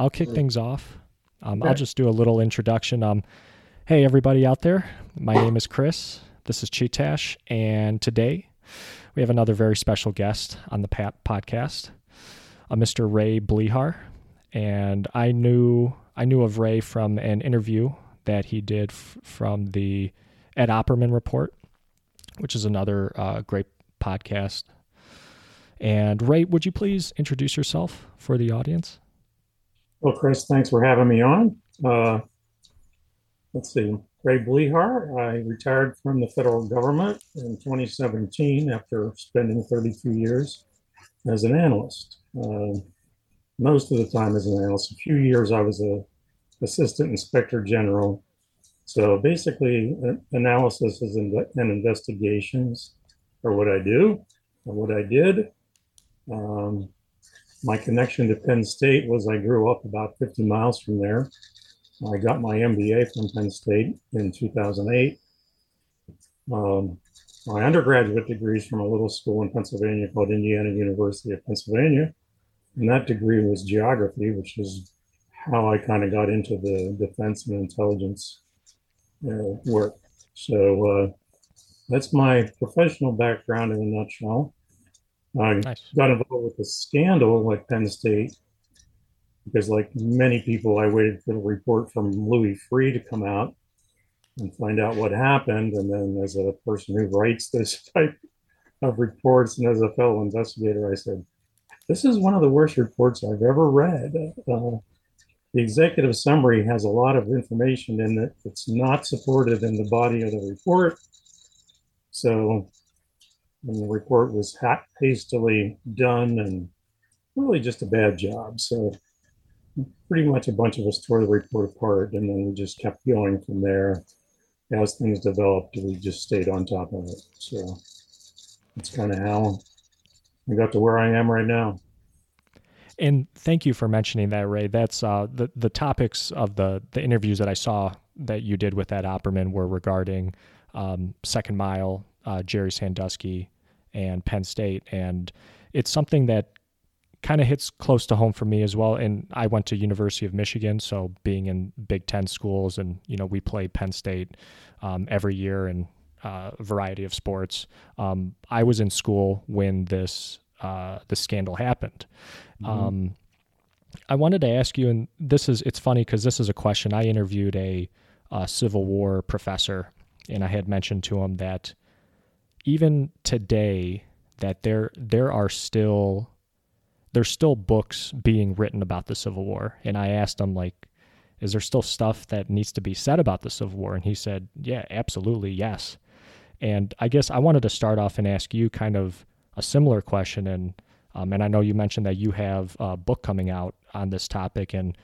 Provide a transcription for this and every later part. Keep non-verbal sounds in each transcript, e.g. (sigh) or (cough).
I'll kick things off. Um. I'll just do a little introduction. Um, hey, everybody out there. My name is Chris. This is Chee-Tash. And today we have another very special guest on the podcast, uh, Mr. Ray Blehar. And I knew I knew of Ray from an interview that he did f- from the Ed Opperman Report, which is another uh, great podcast. And Ray, would you please introduce yourself for the audience? Well, Chris, thanks for having me on. Uh, let's see, Ray Blehar. I retired from the federal government in 2017 after spending 32 years as an analyst. Uh, most of the time as an analyst. A few years I was a assistant inspector general. So basically, analysis and investigations are what I do, or what I did. Um, my connection to Penn State was I grew up about 50 miles from there. I got my MBA from Penn State in 2008. Um, my undergraduate degree is from a little school in Pennsylvania called Indiana University of Pennsylvania. And that degree was geography, which is how I kind of got into the defense and intelligence uh, work. So uh, that's my professional background in a nutshell. I nice. got involved with the scandal at Penn State because, like many people, I waited for the report from Louis Freeh to come out and find out what happened. And then, as a person who writes this (laughs) type of reports and as a fellow investigator, I said, This is one of the worst reports I've ever read. Uh, the executive summary has a lot of information in it that's not supported in the body of the report. So and the report was ha- hastily done and really just a bad job. So pretty much a bunch of us tore the report apart, and then we just kept going from there. As things developed, we just stayed on top of it. So that's kind of how I got to where I am right now. And thank you for mentioning that, Ray. That's uh, the the topics of the the interviews that I saw that you did with Ed Opperman were regarding um, second mile, uh, Jerry Sandusky, and Penn State, and it's something that kind of hits close to home for me as well. And I went to University of Michigan, so being in Big Ten schools, and you know we play Penn State um, every year in uh, a variety of sports. Um, I was in school when this uh, the scandal happened. Mm-hmm. Um, I wanted to ask you, and this is it's funny because this is a question I interviewed a, a Civil War professor, and I had mentioned to him that even today that there there are still there's still books being written about the Civil War. And I asked him like, is there still stuff that needs to be said about the Civil War? And he said, yeah, absolutely, yes. And I guess I wanted to start off and ask you kind of a similar question. And um, and I know you mentioned that you have a book coming out on this topic, and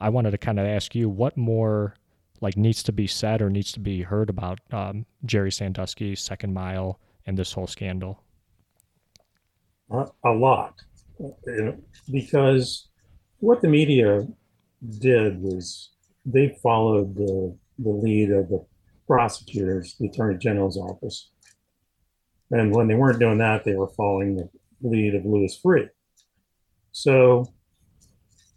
I wanted to kind of ask you what more like needs to be said or needs to be heard about um, Jerry Sandusky, Second Mile, and this whole scandal? a lot, because what the media did was they followed the, the lead of the prosecutors, the attorney general's office. And when they weren't doing that, they were following the lead of Louis Freeh. So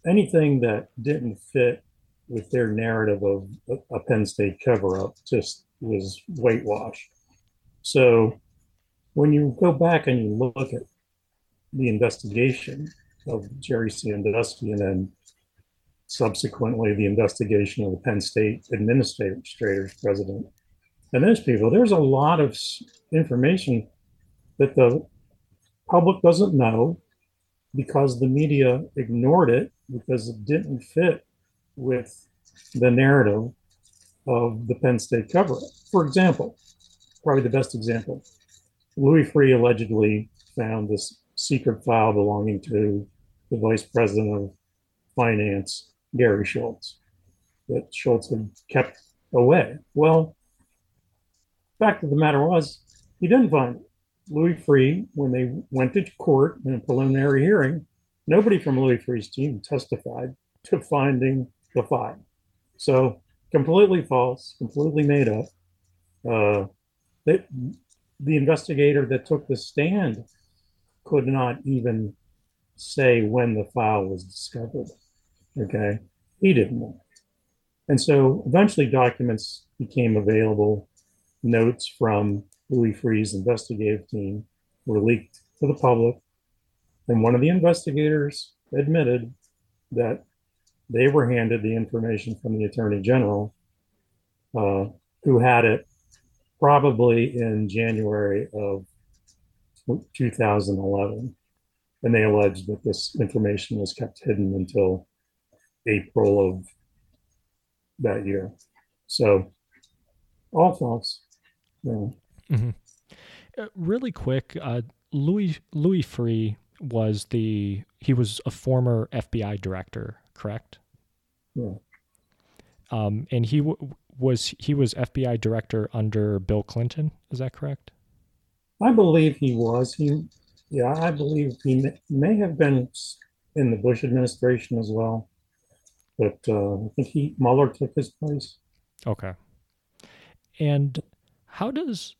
anything that didn't fit with their narrative of a Penn State cover up just was whitewash. So when you go back and you look at the investigation of Jerry Sandusky and then subsequently the investigation of the Penn State administrators, president, and those people, there's a lot of information that the public doesn't know because the media ignored it because it didn't fit with the narrative of the Penn State cover up. For example, probably the best example, Louis Freeh allegedly found this secret file belonging to the vice president of finance, Gary Schultz, that Schultz had kept away. Well, fact of the matter was, he didn't find it. Louis Freeh, when they went to court in a preliminary hearing, nobody from Louis Freeh's team testified to finding the file. So completely false, completely made up. Uh, they, the investigator that took the stand could not even say when the file was discovered. Okay. He didn't know. And so eventually documents became available. Notes from Louis Freeh's investigative team were leaked to the public. And one of the investigators admitted that they were handed the information from the attorney general, uh, who had it probably in January of 2011. And they alleged that this information was kept hidden until April of that year. So, all false. Yeah. Mm-hmm. Uh, really quick, uh, Louis Louis Freeh was the he was a former FBI director, correct? Yeah. Um, and he w- was he was FBI director under Bill Clinton. Is that correct? I believe he was. He, yeah, I believe he may, may have been in the Bush administration as well, but uh, I think he Mueller took his place. Okay. And how does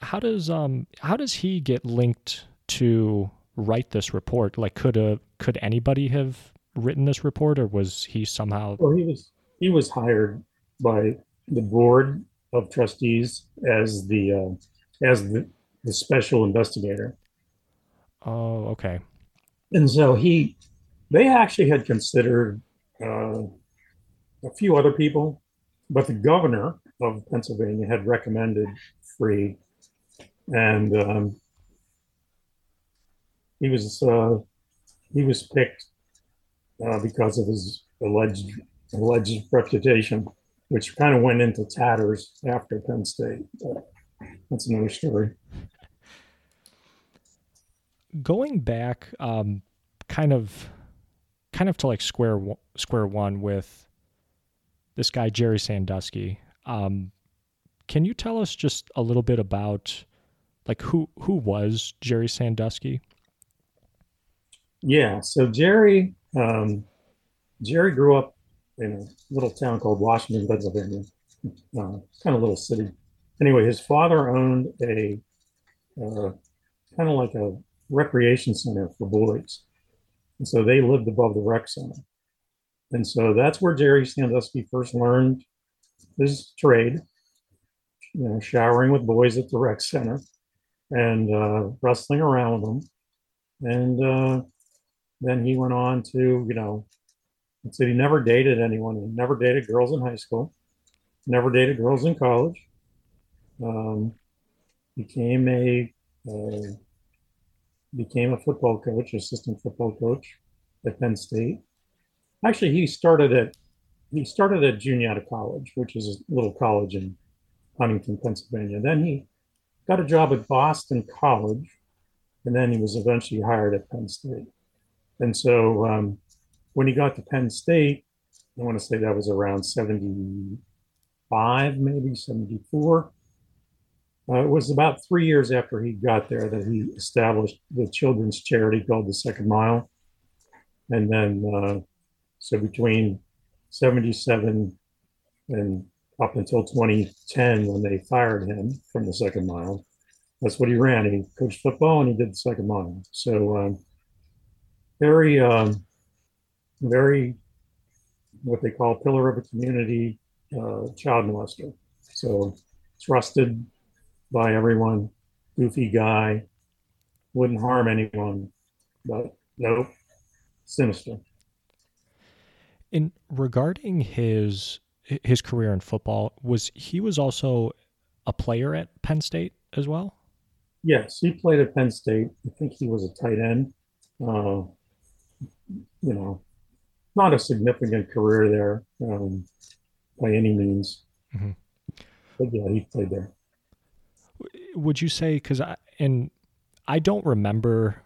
how does um how does he get linked to write this report? Like, could a could anybody have written this report, or was he somehow? Well, he was he was hired by the board of trustees as the uh, as the, the special investigator. Oh, okay. And so he, they actually had considered uh, a few other people, but the governor of Pennsylvania had recommended Freeh, and um, he was uh, he was picked uh, because of his alleged alleged reputation, which kind of went into tatters after Penn State. But that's another story. Going back, um, kind of, kind of to like square square one with this guy Jerry Sandusky. Um, can you tell us just a little bit about like who who was Jerry Sandusky? Yeah, so Jerry um, Jerry grew up in a little town called Washington, Pennsylvania, uh, kind of little city. Anyway, his father owned a uh, kind of like a recreation center for boys, and so they lived above the rec center, and so that's where Jerry Sandusky first learned his trade. You know, showering with boys at the rec center and uh, wrestling around them, and uh, then he went on to, you know, said he never dated anyone. He never dated girls in high school, never dated girls in college. Um, became a uh, became a football coach, assistant football coach at Penn State. Actually, he started at he started at Juniata College, which is a little college in Huntingdon, Pennsylvania. Then he got a job at Boston College, and then he was eventually hired at Penn State. And so um, when he got to Penn State, I want to say that was around 75, maybe 74. Uh, it was about three years after he got there that he established the children's charity called the Second Mile. And then, uh, so between 77 and up until 2010, when they fired him from the Second Mile, that's what he ran. He coached football and he did the Second Mile. So, um, very, um, very what they call pillar of a community uh, child molester. So trusted by everyone, goofy guy, wouldn't harm anyone, but nope, sinister. In regarding his his career in football, was he was also a player at Penn State as well? Yes, he played at Penn State. I think he was a tight end. Uh, you know, not a significant career there um, by any means. Mm-hmm. But yeah, he played there. Would you say because I and I don't remember.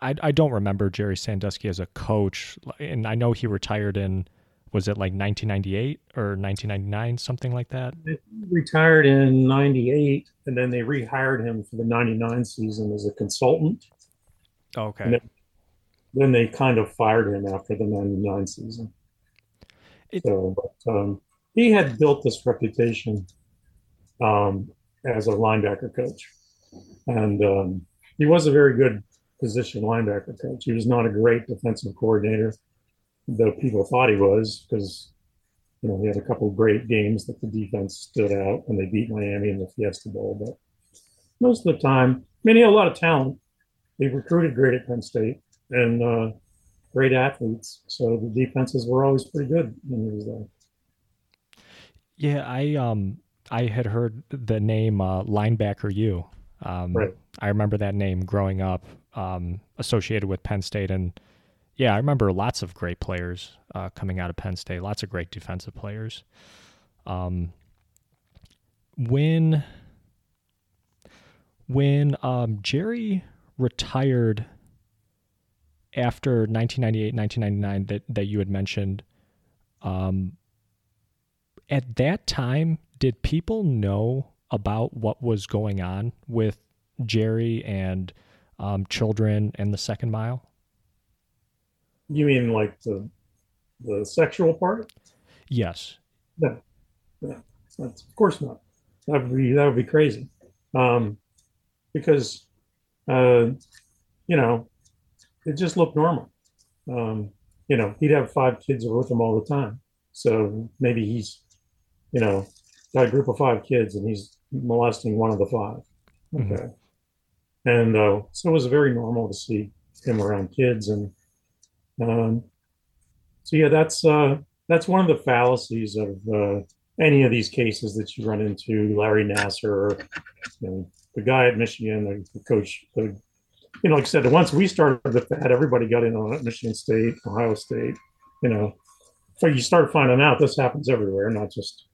I, I don't remember Jerry Sandusky as a coach, and I know he retired in was it like 1998 or 1999, something like that? He retired in 98, and then they rehired him for the 99 season as a consultant. Okay then they kind of fired him after the 99 season. It, so, but, um, he had built this reputation um, as a linebacker coach. And um, he was a very good position linebacker coach. He was not a great defensive coordinator. though people thought he was because you know he had a couple of great games that the defense stood out when they beat Miami in the Fiesta Bowl. But most of the time, I mean, he had a lot of talent. They recruited great at Penn State and uh, great athletes, so the defenses were always pretty good when he was there. Yeah, I um I had heard the name uh, linebacker U. Um, right. I remember that name growing up, um, associated with Penn State, and yeah, I remember lots of great players uh, coming out of Penn State. Lots of great defensive players. Um, when when um, Jerry retired after 1998, 1999, that that you had mentioned, um, at that time, did people know about what was going on with Jerry and um, children and the second mile? You mean like the the sexual part? Yes. No, no, of course not. That would be that would be crazy, um, because uh, you know it just looked normal. Um, you know, he'd have five kids with him all the time, so maybe he's you know got a group of five kids and he's molesting one of the 5 mm-hmm. Okay. Mm-hmm. And uh, so it was very normal to see him around kids. And um, so, yeah, that's uh, that's one of the fallacies of uh, any of these cases that you run into. Larry Nassar, you know, the guy at Michigan, the coach, the, you know, like I said, once we started the FAD, everybody got in on it, Michigan State, Ohio State, you know. So you start finding out this happens everywhere, not just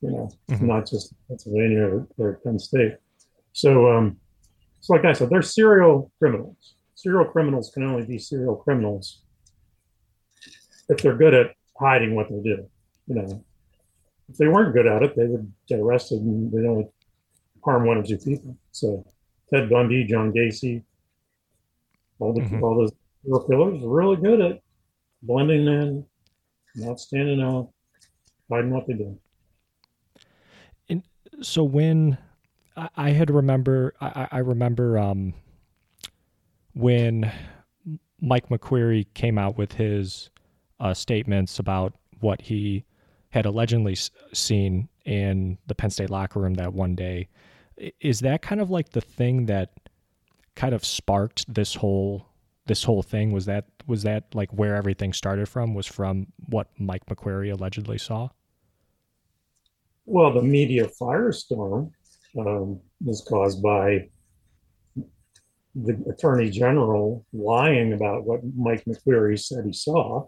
you know, mm-hmm. not just Pennsylvania or, or, Penn State. So, um, so like I said, they're serial criminals. Serial criminals can only be serial criminals if they're good at hiding what they do. You know, if they weren't good at it, they would get arrested and they don't harm one or two people. So, Ted Bundy, John Gacy, all the mm-hmm. all killers are really good at blending in, not standing out, hiding what they do And so when I, I had remember I, I remember um, when Mike McQueary came out with his uh, statements about what he had allegedly seen in the Penn State locker room that one day. Is that kind of like the thing that kind of sparked this whole this whole thing? Was that was that like where everything started from? Was from what Mike McQueary allegedly saw? Well, the media firestorm um, was caused by the attorney general lying about what Mike McQueary said he saw.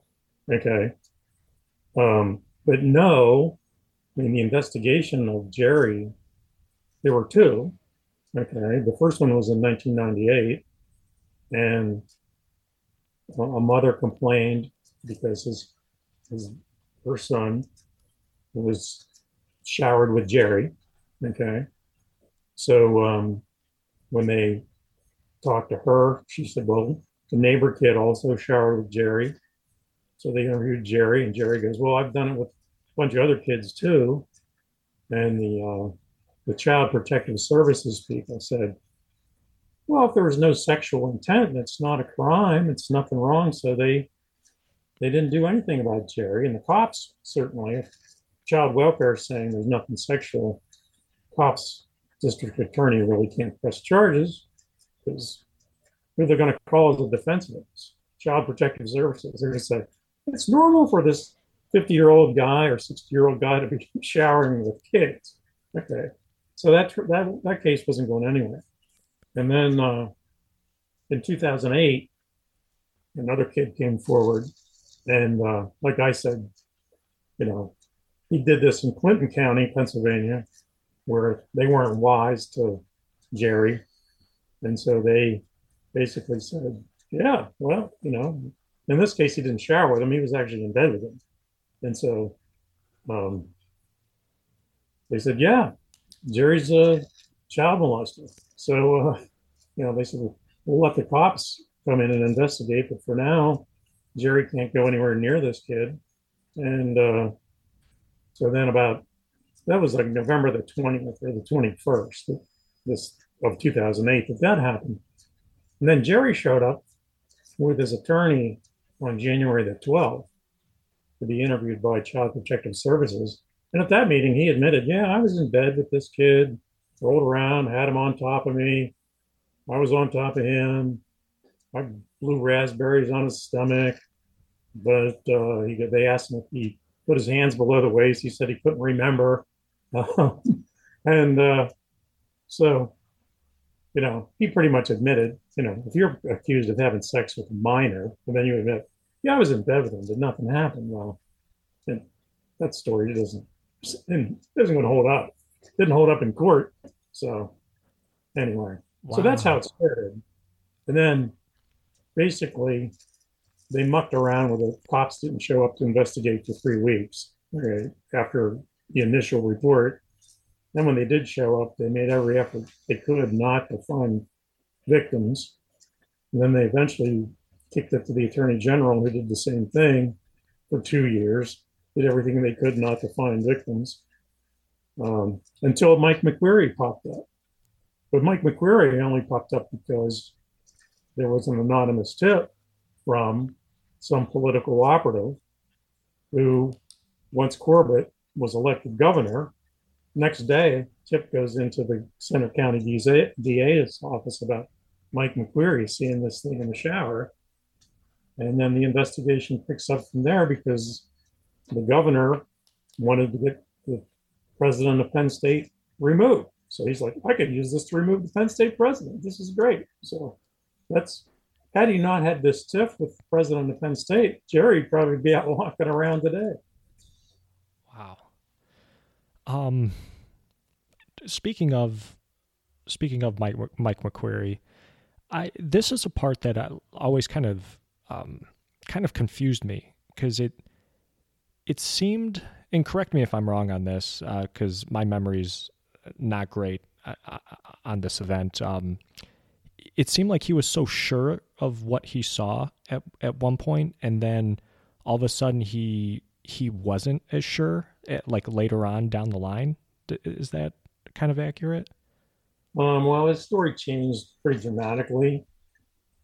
Okay. Um, but no, in the investigation of Jerry, there were two. Okay. The first one was in 1998, and a mother complained because his, his her son was showered with Jerry. Okay. So um, when they talked to her, she said, Well, the neighbor kid also showered with Jerry. So they interviewed Jerry, and Jerry goes, Well, I've done it with a bunch of other kids too. And the uh, the Child Protective Services people said, Well, if there was no sexual intent, it's not a crime, it's nothing wrong. So they they didn't do anything about Jerry. And the cops certainly, child welfare saying there's nothing sexual, cops, district attorney really can't press charges because who they're going to call as a defense witness? Child Protective Services. They're going to say it's normal for this 50 year old guy or 60 year old guy to be (laughs) showering with kids. Okay, so that that that case wasn't going anywhere. And then uh, in 2008, another kid came forward, and uh, like I said, you know, he did this in Clinton County, Pennsylvania, where they weren't wise to Jerry. And so they basically said, yeah, well, you know, in this case, he didn't shower with him. He was actually in bed with him. And so um, they said, yeah, Jerry's a child molester. So, uh, you know, they said, we'll let the cops come in and investigate. But for now, Jerry can't go anywhere near this kid. And uh, so then about that was like November the 20th or the 21st this of 2008 that that happened. And then Jerry showed up with his attorney on January the 12th. to be interviewed by Child Protective Services. And at that meeting, he admitted, yeah, I was in bed with this kid, rolled around, had him on top of me. I was on top of him. I blew raspberries on his stomach. But uh, he, they asked him if he put his hands below the waist. He said he couldn't remember. (laughs) and uh, so, you know, he pretty much admitted, you know, if you're accused of having sex with a minor, and then you admit, yeah, I was in bed with him, but nothing happened. Well, that story doesn't doesn't going to hold up. Didn't hold up in court. So anyway, wow. so that's how it started. And then basically they mucked around with it. Cops didn't show up to investigate for three weeks after the initial report. Then when they did show up, they made every effort they could not to find victims. And then they eventually kicked it to the attorney general, who did the same thing for two years, did everything they could not to find victims um, until Mike McQueary popped up. But Mike McQueary only popped up because there was an anonymous tip from some political operative who, once Corbett was elected governor, next day, tip goes into the Centre County DA's office about Mike McQueary seeing this thing in the shower. And then the investigation picks up from there because the governor wanted to get the president of Penn State removed. So he's like, I could use this to remove the Penn State president. This is great. So that's had he not had this tiff with the president of Penn State, Jerry'd probably be out walking around today. Wow. Um, speaking of speaking of Mike Mike McQueary, I this is a part that I always kind of um, kind of confused me because it it seemed and correct me if I'm wrong on this because uh, my memory's not great uh, uh, on this event. Um, it seemed like he was so sure of what he saw at at one point, and then all of a sudden he he wasn't as sure. At, like later on down the line, is that kind of accurate? Um, well, his story changed pretty dramatically.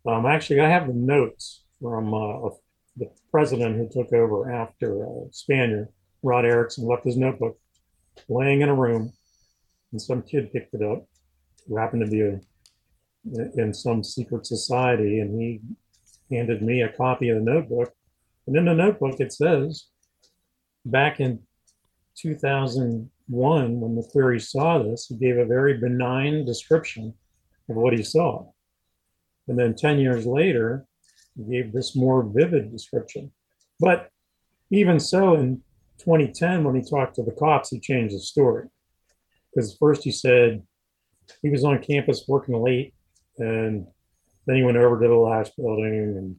Um, actually, I have the notes from uh, the president who took over after uh, Spanier, Rod Erickson, left his notebook laying in a room, and some kid picked it up, who happened to be a in some secret society, and he handed me a copy of the notebook. And in the notebook, it says, back in 2001, when McQueary saw this, he gave a very benign description of what he saw. And then 10 years later, gave this more vivid description. But even so, in 2010, when he talked to the cops, he changed his story. Because first he said he was on campus working late and then he went over to the Lasch building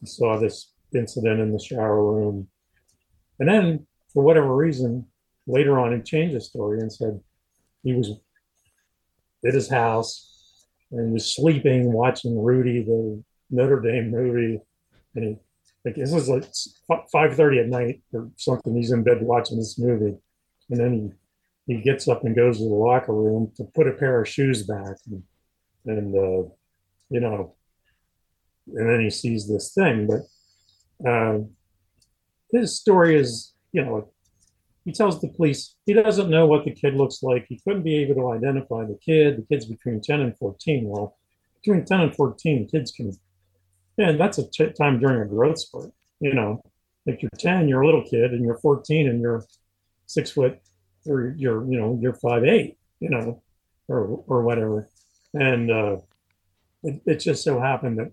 and saw this incident in the shower room. And then, for whatever reason, later on, he changed his story and said he was at his house and was sleeping, watching Rudy, the Notre Dame movie. And he, like, this is like 5.30 at night or something. He's in bed watching this movie. And then he, he gets up and goes to the locker room to put a pair of shoes back. And and uh, you know, and then he sees this thing. But uh, his story is, you know, he tells the police he doesn't know what the kid looks like. He couldn't be able to identify the kid. The kid's between 10 and 14. Well, between 10 and 14, kids can, and that's a t- time during a growth spurt. You know, if you're 10, you're a little kid, and you're 14, and you're six foot, or you're, you know, you're five eight, you know, or or whatever. And uh, it, it just so happened that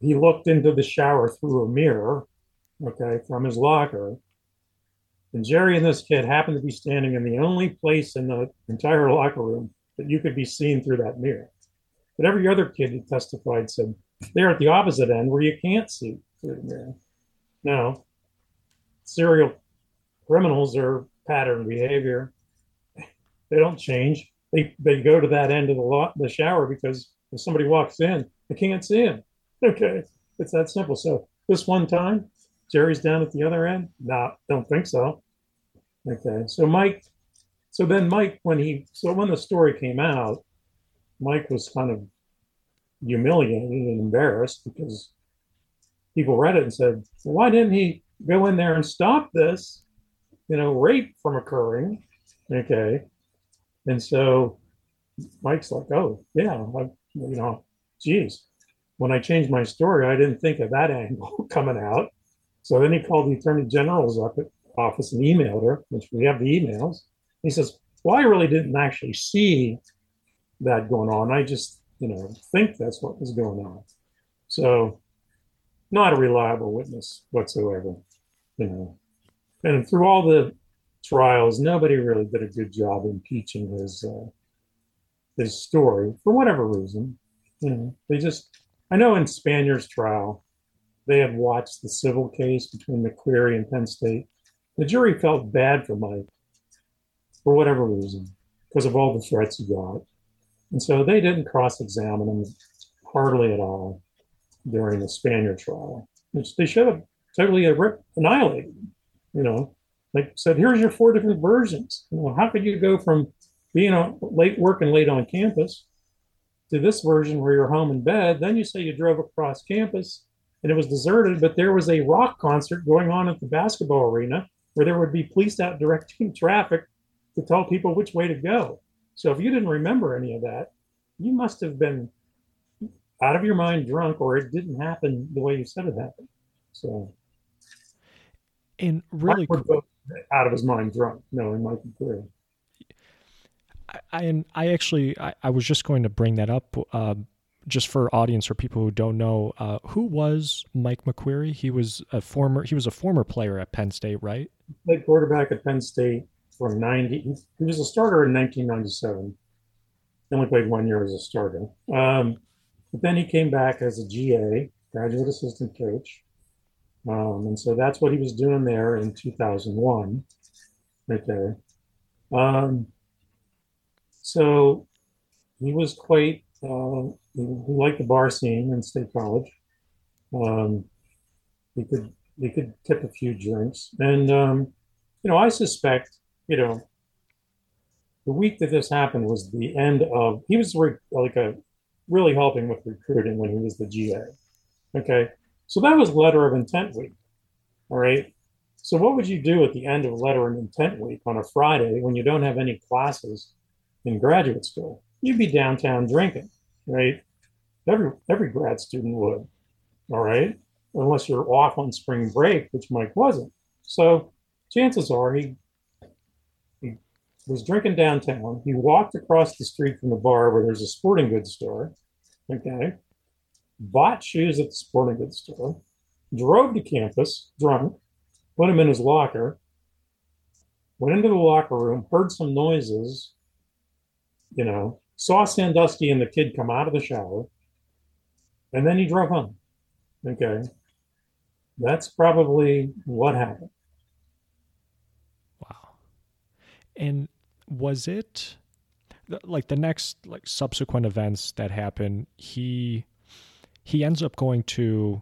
he looked into the shower through a mirror, okay, from his locker. And Jerry and this kid happened to be standing in the only place in the entire locker room that you could be seen through that mirror. But every other kid who testified said they're at the opposite end where you can't see through the mirror. Now, serial criminals are pattern behavior. They don't change they they go to that end of the lot, the shower because if somebody walks in, they can't see him. (laughs) Okay, it's that simple. So this one time, Jerry's down at the other end. No, don't think so. Okay, so Mike. So then Mike, when he so when the story came out, Mike was kind of humiliated and embarrassed because people read it and said, "Why didn't he go in there and stop this, you know, rape from occurring. Okay. And so Mike's like, oh, yeah, I, you know, geez. When I changed my story, I didn't think of that (laughs) angle coming out. So then he called the attorney general's office and emailed her, which we have the emails. He says, well, I really didn't actually see that going on. I just, you know, think that's what was going on. So not a reliable witness whatsoever, you know. And through all the trials, nobody really did a good job impeaching his uh, his story for whatever reason. You know, they just I know in Spanier's trial, they had watched the civil case between McQueary and Penn State. The jury felt bad for Mike for whatever reason because of all the threats he got. And so they didn't cross examine him hardly at all during the Spanier trial, which they should have totally annihilated. You know, like said, here's your four different versions. You know, how could you go from being on late working late on campus to this version where you're home in bed? Then you say you drove across campus and it was deserted, but there was a rock concert going on at the basketball arena where there would be police out directing traffic to tell people which way to go. So if you didn't remember any of that, you must have been out of your mind drunk or it didn't happen the way you said it happened. So and really out of his mind drunk, knowing Mike clear. I, I, I actually I, I, was just going to bring that up uh, just for audience or people who don't know uh, who was Mike McQueary. He was a former he was a former player at Penn State, right? Played quarterback at Penn State from ninety. He was a starter in nineteen ninety seven. Only played one year as a starter. Um, but then he came back as a GA, graduate assistant coach. Um, and so that's what he was doing there in 2001, right there. Um, so he was quite, uh, he, liked the bar scene in State College. Um, he could he could tip a few drinks, and um, you know I suspect you know the week that this happened was the end of he was re- like a really helping with recruiting when he was the GA. Okay. So that was letter of intent week. All right. So what would you do at the end of letter of intent week on a Friday when you don't have any classes in graduate school? You'd be downtown drinking, right? Every every grad student would. All right. Unless you're off on spring break, which Mike wasn't. So chances are he was drinking downtown. He walked across the street from the bar where there's a sporting goods store. Okay. Bought shoes at the sporting goods store, drove to campus drunk, put him in his locker, went into the locker room, heard some noises, you know, saw Sandusky and the kid come out of the shower, and then he drove home. Okay. That's probably what happened. Wow. And was it like the next like subsequent events that happen he he ends up going to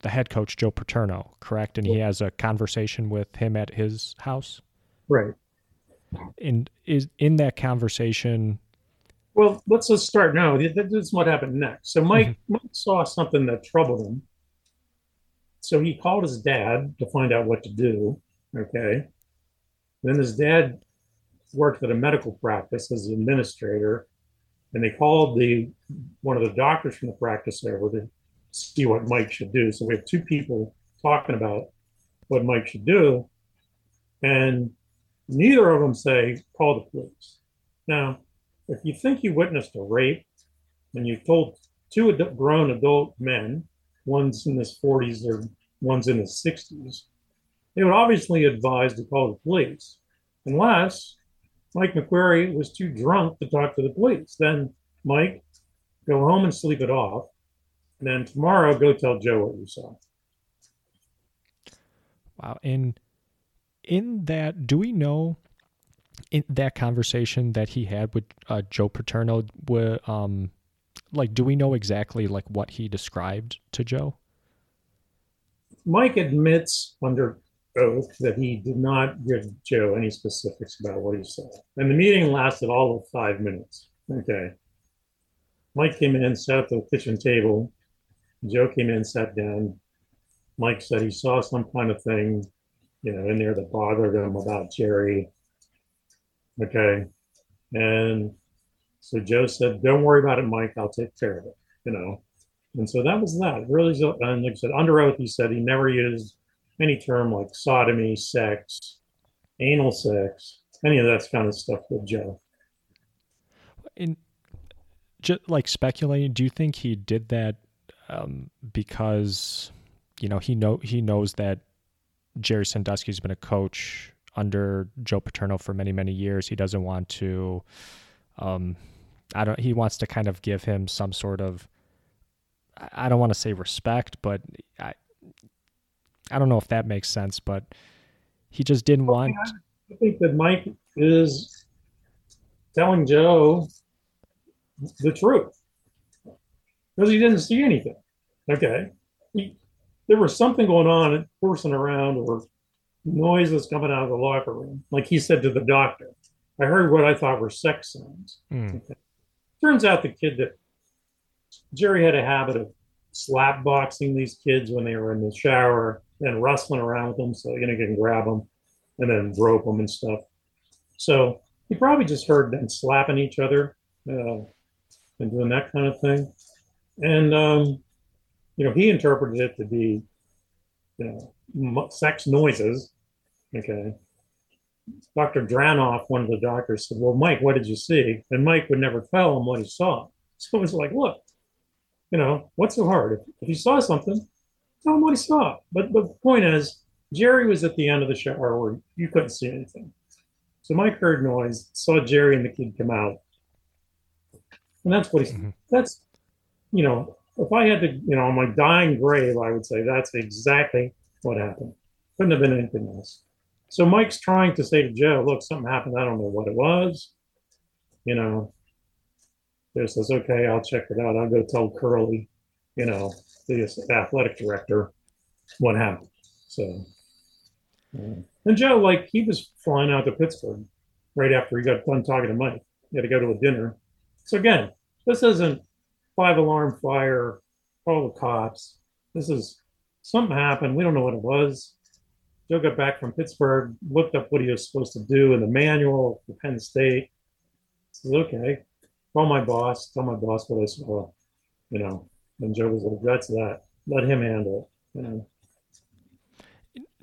the head coach joe paterno correct? And he has a conversation with him at his house? Right. And is in that conversation well let's just start now. This is what happened next. So mike, mm-hmm. mike saw something that troubled him. So he called his dad to find out what to do okay? Then his dad worked at a medical practice as an administrator, and they called the one of the doctors from the practice over to see what Mike should do. So we have two people talking about what Mike should do, and neither of them say call the police. Now, if you think you witnessed a rape and you told two ad- grown adult men, one's in his 40s or one's in his 60s, they would obviously advise to call the police, unless Mike McQueary was too drunk to talk to the police. Then, Mike, go home and sleep it off. And then tomorrow, go tell Joe what you saw. Wow. And in that, do we know in that conversation that he had with uh, Joe Paterno, um, like, do we know exactly like what he described to Joe? Mike admits under oath that he did not give Joe any specifics about what he saw. And the meeting lasted all of five minutes. Okay. Mike came in, and sat at the kitchen table. Joe came in, sat down. Mike said he saw some kind of thing, you know, in there that bothered him about Jerry. Okay. And so Joe said, Don't worry about it, Mike. I'll take care of it, you know. And so that was that. Really, and like I said, under oath, he said he never used any term like sodomy, sex, anal sex, any of that kind of stuff with Joe. In just like speculating, do you think he did that um, because you know he know he knows that Jerry Sandusky's been a coach under Joe Paterno for many many years. He doesn't want to. Um, I don't. He wants to kind of give him some sort of. I don't want to say respect, but I. I don't know if that makes sense, but he just didn't want. I think that Mike is telling Joe the truth because he didn't see anything. Okay, he, there was something going on, forcing around, or noise noises coming out of the locker room. Like he said to the doctor, I heard what I thought were sex sounds. Mm. Okay. Turns out the kid that Jerry had a habit of slap boxing these kids when they were in the shower and wrestling around with them so you know you can grab them and then rope them and stuff. So he probably just heard them slapping each other uh, and doing that kind of thing. And um, you know, he interpreted it to be, you know, sex noises Okay. Dr. Dranov, one of the doctors, said, Well, Mike, what did you see? And Mike would never tell him what he saw. (laughs) So it was like, Look, you know, what's so hard? If, if he saw something, tell him what he saw. But, the point is, Jerry was at the end of the shower where you couldn't see anything. So Mike heard noise, saw Jerry and the kid come out. And that's what he, mm-hmm. that's, you know, if I had to, you know, on my dying grave, I would say that's exactly what happened. Couldn't have been anything else. So Mike's trying to say to Joe, look, something happened. I don't know what it was. You know, Joe says, okay, I'll check it out. I'll go tell Curley, you know, the athletic director, what happened. So, uh, and Joe, like, he was flying out to Pittsburgh right after he got done talking to Mike. He had to go to a dinner. So, again, this isn't five alarm fire, call the cops. This is something happened. We don't know what it was. Joe got back from Pittsburgh, looked up what he was supposed to do in the manual for Penn State. Says, okay, call my boss, tell my boss what I saw, you know. And Joe was like, that's that. Let him handle it. You know.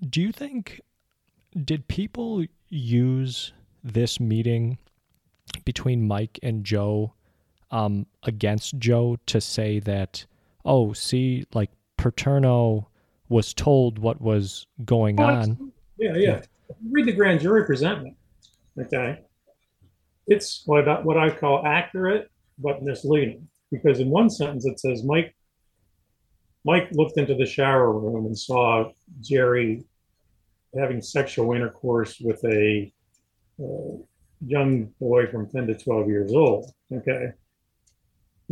Do you think did people use this meeting between Mike and Joe um, against Joe to say that, oh, see, like Paterno was told what was going oh, on. Yeah, yeah. Read the grand jury presentment. Okay. It's what I, what I call accurate but misleading because in one sentence it says Mike Mike looked into the shower room and saw Jerry having sexual intercourse with a uh, young boy from 10 to 12 years old. Okay.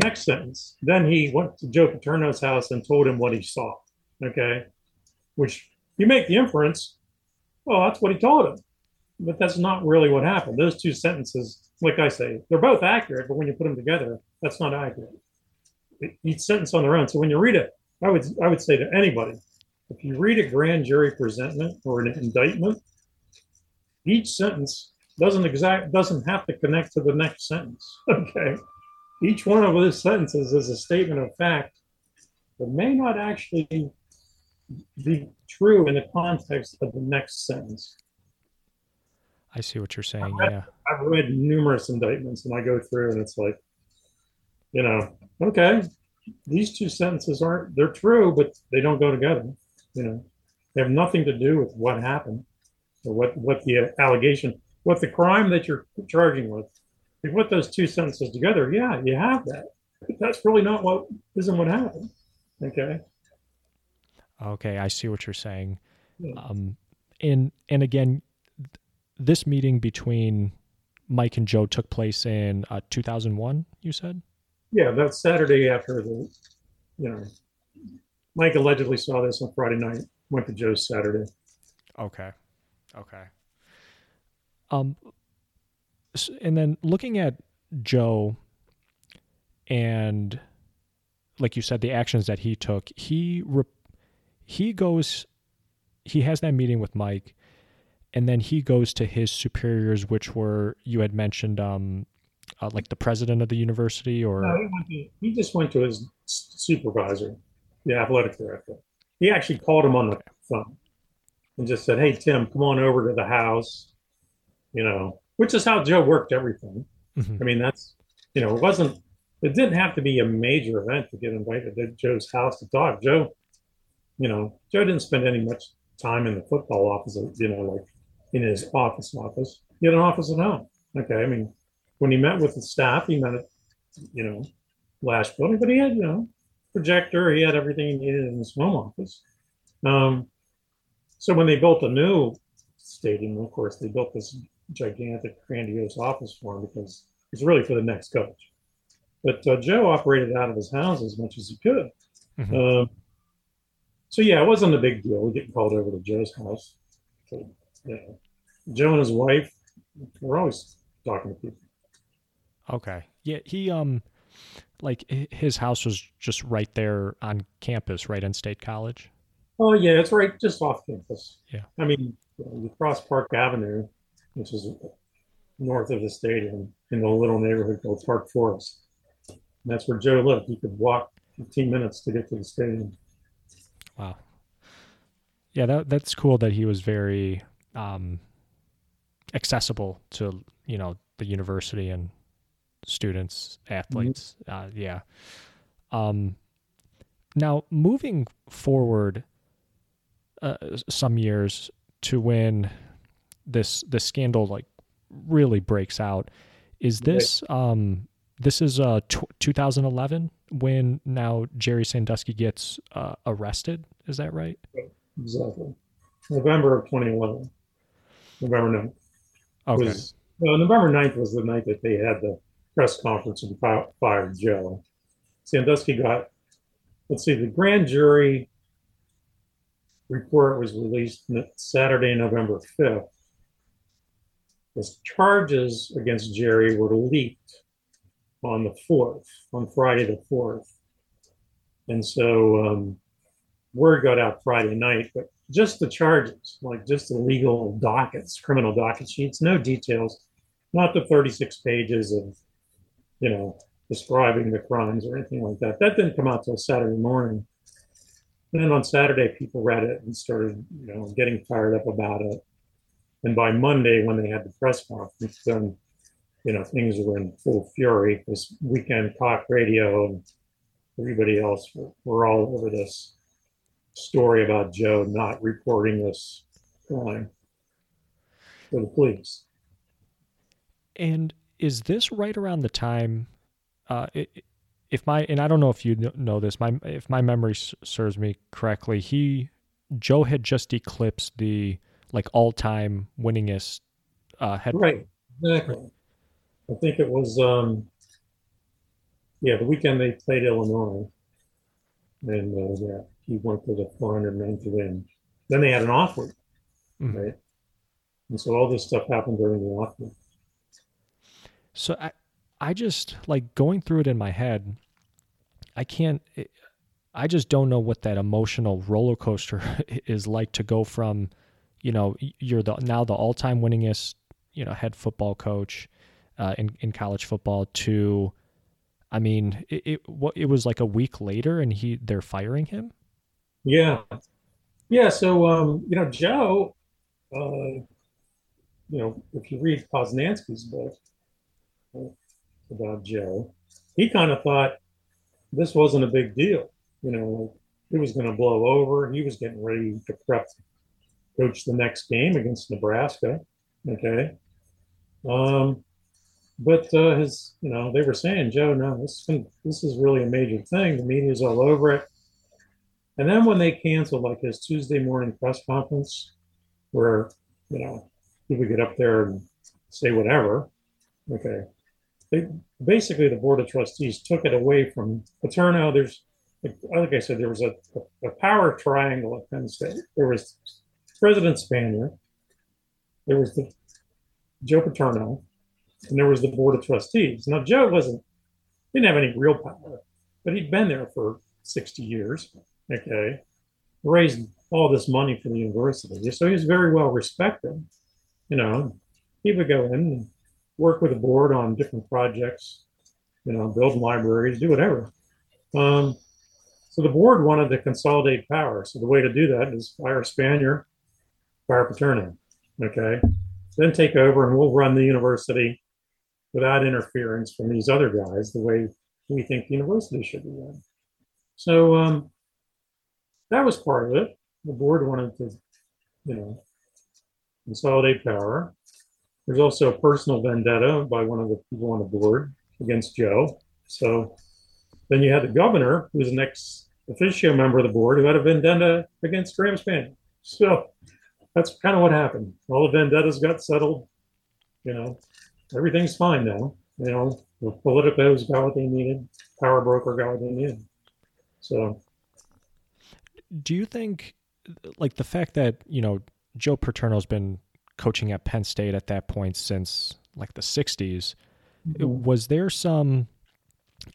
Next sentence. Then he went to Joe Paterno's house and told him what he saw. Okay. Which you make the inference, well, that's what he told him. But that's not really what happened. Those two sentences, like I say, they're both accurate, but when you put them together, that's not accurate. Each sentence on their own. So when you read it, I would I would say to anybody, if you read a grand jury presentment or an indictment, each sentence doesn't exact doesn't have to connect to the next sentence. (laughs) Okay. Each one of those sentences is a statement of fact that may not actually be true in the context of the next sentence. I see what you're saying. I've yeah. I've read numerous indictments and I go through and it's like, you know, okay, these two sentences aren't, they're true, but they don't go together. You know, they have nothing to do with what happened or what, what the allegation, what the crime that you're charging with. If you put those two sentences together, yeah, you have that. But that's really not what, isn't what happened. Okay. Okay, I see what you're saying. Yeah. Um, and and again, this meeting between Mike and Joe took place in uh, 2001. You said. Yeah, that Saturday after the, you know, Mike allegedly saw this on Friday night. Went to Joe's Saturday. Okay, okay. Um, and then looking at Joe, and like you said, the actions that he took, he re- he goes, he has that meeting with Mike, and then he goes to his superiors, which were you had mentioned, um, uh, like the president of the university, or No, he, went to, he just went to his supervisor, the athletic director. He actually called him on the phone and just said, "Hey Tim, come on over to the house," you know, which is how Joe worked everything. Mhm. I mean, that's you know, it wasn't. It didn't have to be a major event to get invited to Joe's house to talk. Joe, you know, Joe didn't spend any much time in the football office, you know, like in his office office. He had an office at home. Okay, I mean, when he met with the staff, he met at, you know, Lasch building, but he had, you know, projector. He had everything he needed in his home office. Um, so when they built a new stadium, of course, they built this gigantic, grandiose office for him because it's really for the next coach. But uh, Joe operated out of his house as much as he could. Mhm. Um, so yeah, it wasn't a big deal We getting called over to Joe's house. So, you know, Joe and his wife were always talking to people. Okay. Yeah, he um like his house was just right there on campus, right in State College. Oh yeah, it's right just off campus. Yeah. I mean, you, cross Park Avenue, which is north of the stadium, in a little neighborhood called Park Forest. And that's where Joe lived. He could walk 15 minutes to get to the stadium. Wow. Yeah, that that's cool that he was very um accessible to, you know, the university and students, athletes. Uh yeah. Um now moving forward uh, some years to when this this scandal like really breaks out is this um this is uh tw 2011 when now Jerry Sandusky gets uh, arrested is that right Exactly. November of 2011. November 9th. Okay was well, November 9th was the night that they had the press conference and fired Joe. Sandusky got, let's see, the grand jury report was released Saturday, November 5th. The charges against Jerry were leaked on the 4th, on Friday the 4th. And so um, word got out Friday night, but just the charges, like just the legal dockets, criminal docket sheets, no details, not the 36 pages of, you know, describing the crimes or anything like that. That didn't come out till Saturday morning. And then on Saturday, people read it and started, you know, getting fired up about it. And by Monday, when they had the press conference, then, you know, things were in full fury. This weekend talk radio and everybody else were, were all over this story about Joe not reporting this crime to the police. and is this right around the time uh if my and I don't know if you know this my if my memory serves me correctly he Joe had just eclipsed the like all-time winningest uh head Right, exactly. I think it was, um, yeah, the weekend they played Illinois. And, uh, yeah, he went to the 409th win. Then they had an off week, Mhm. right? And so all this stuff happened during the off week. So I, I just like going through it in my head. I can't. It, I just don't know what that emotional roller coaster (laughs) is like to go from, you know, you're the now the all-time winningest, you know, head football coach, uh, in in college football to, I mean, it, it what it was like a week later and he they're firing him. Yeah. Yeah. So, um, you know, Joe, uh, you know, if you read Posnanski's book uh, about Joe, he kind of thought this wasn't a big deal. You know, it was going to blow over. He was getting ready to prep coach the next game against Nebraska. Okay. Um, but uh, his, you know, they were saying, Joe, no, this is, this is really a major thing. The media's all over it. And then when they canceled like his Tuesday morning press conference, where you know he would get up there and say whatever, okay, they basically the board of trustees took it away from Paterno. There's like, I said, there was a, a, a power triangle at Penn State. There was President Spanier, there was the Joe Paterno, and there was the board of trustees. Now Joe wasn't didn't have any real power, but he'd been there for 60 years. Okay. raised all this money for the university. So he was very well respected. You know, he would go in and work with the board on different projects, you know, build libraries, do whatever. Um, so the board wanted to consolidate power. So the way to do that is fire Spanier, fire Paterno. Okay. Then take over and we'll run the university without interference from these other guys the way we think the university should be run. So um, that was part of it. The board wanted to, you know, consolidate power. There's also a personal vendetta by one of the people on the board against Joe. So then you had the governor, who's an ex officio member of the board, who had a vendetta against Graham Spanier. So that's kind of what happened. All the vendettas got settled. You know, everything's fine now. You know, the politicos got what they needed, power broker got what they needed. So, do you think, like the fact that you know Joe Paterno's been coaching at Penn State at that point since like the '60s, mm-hmm. was there some?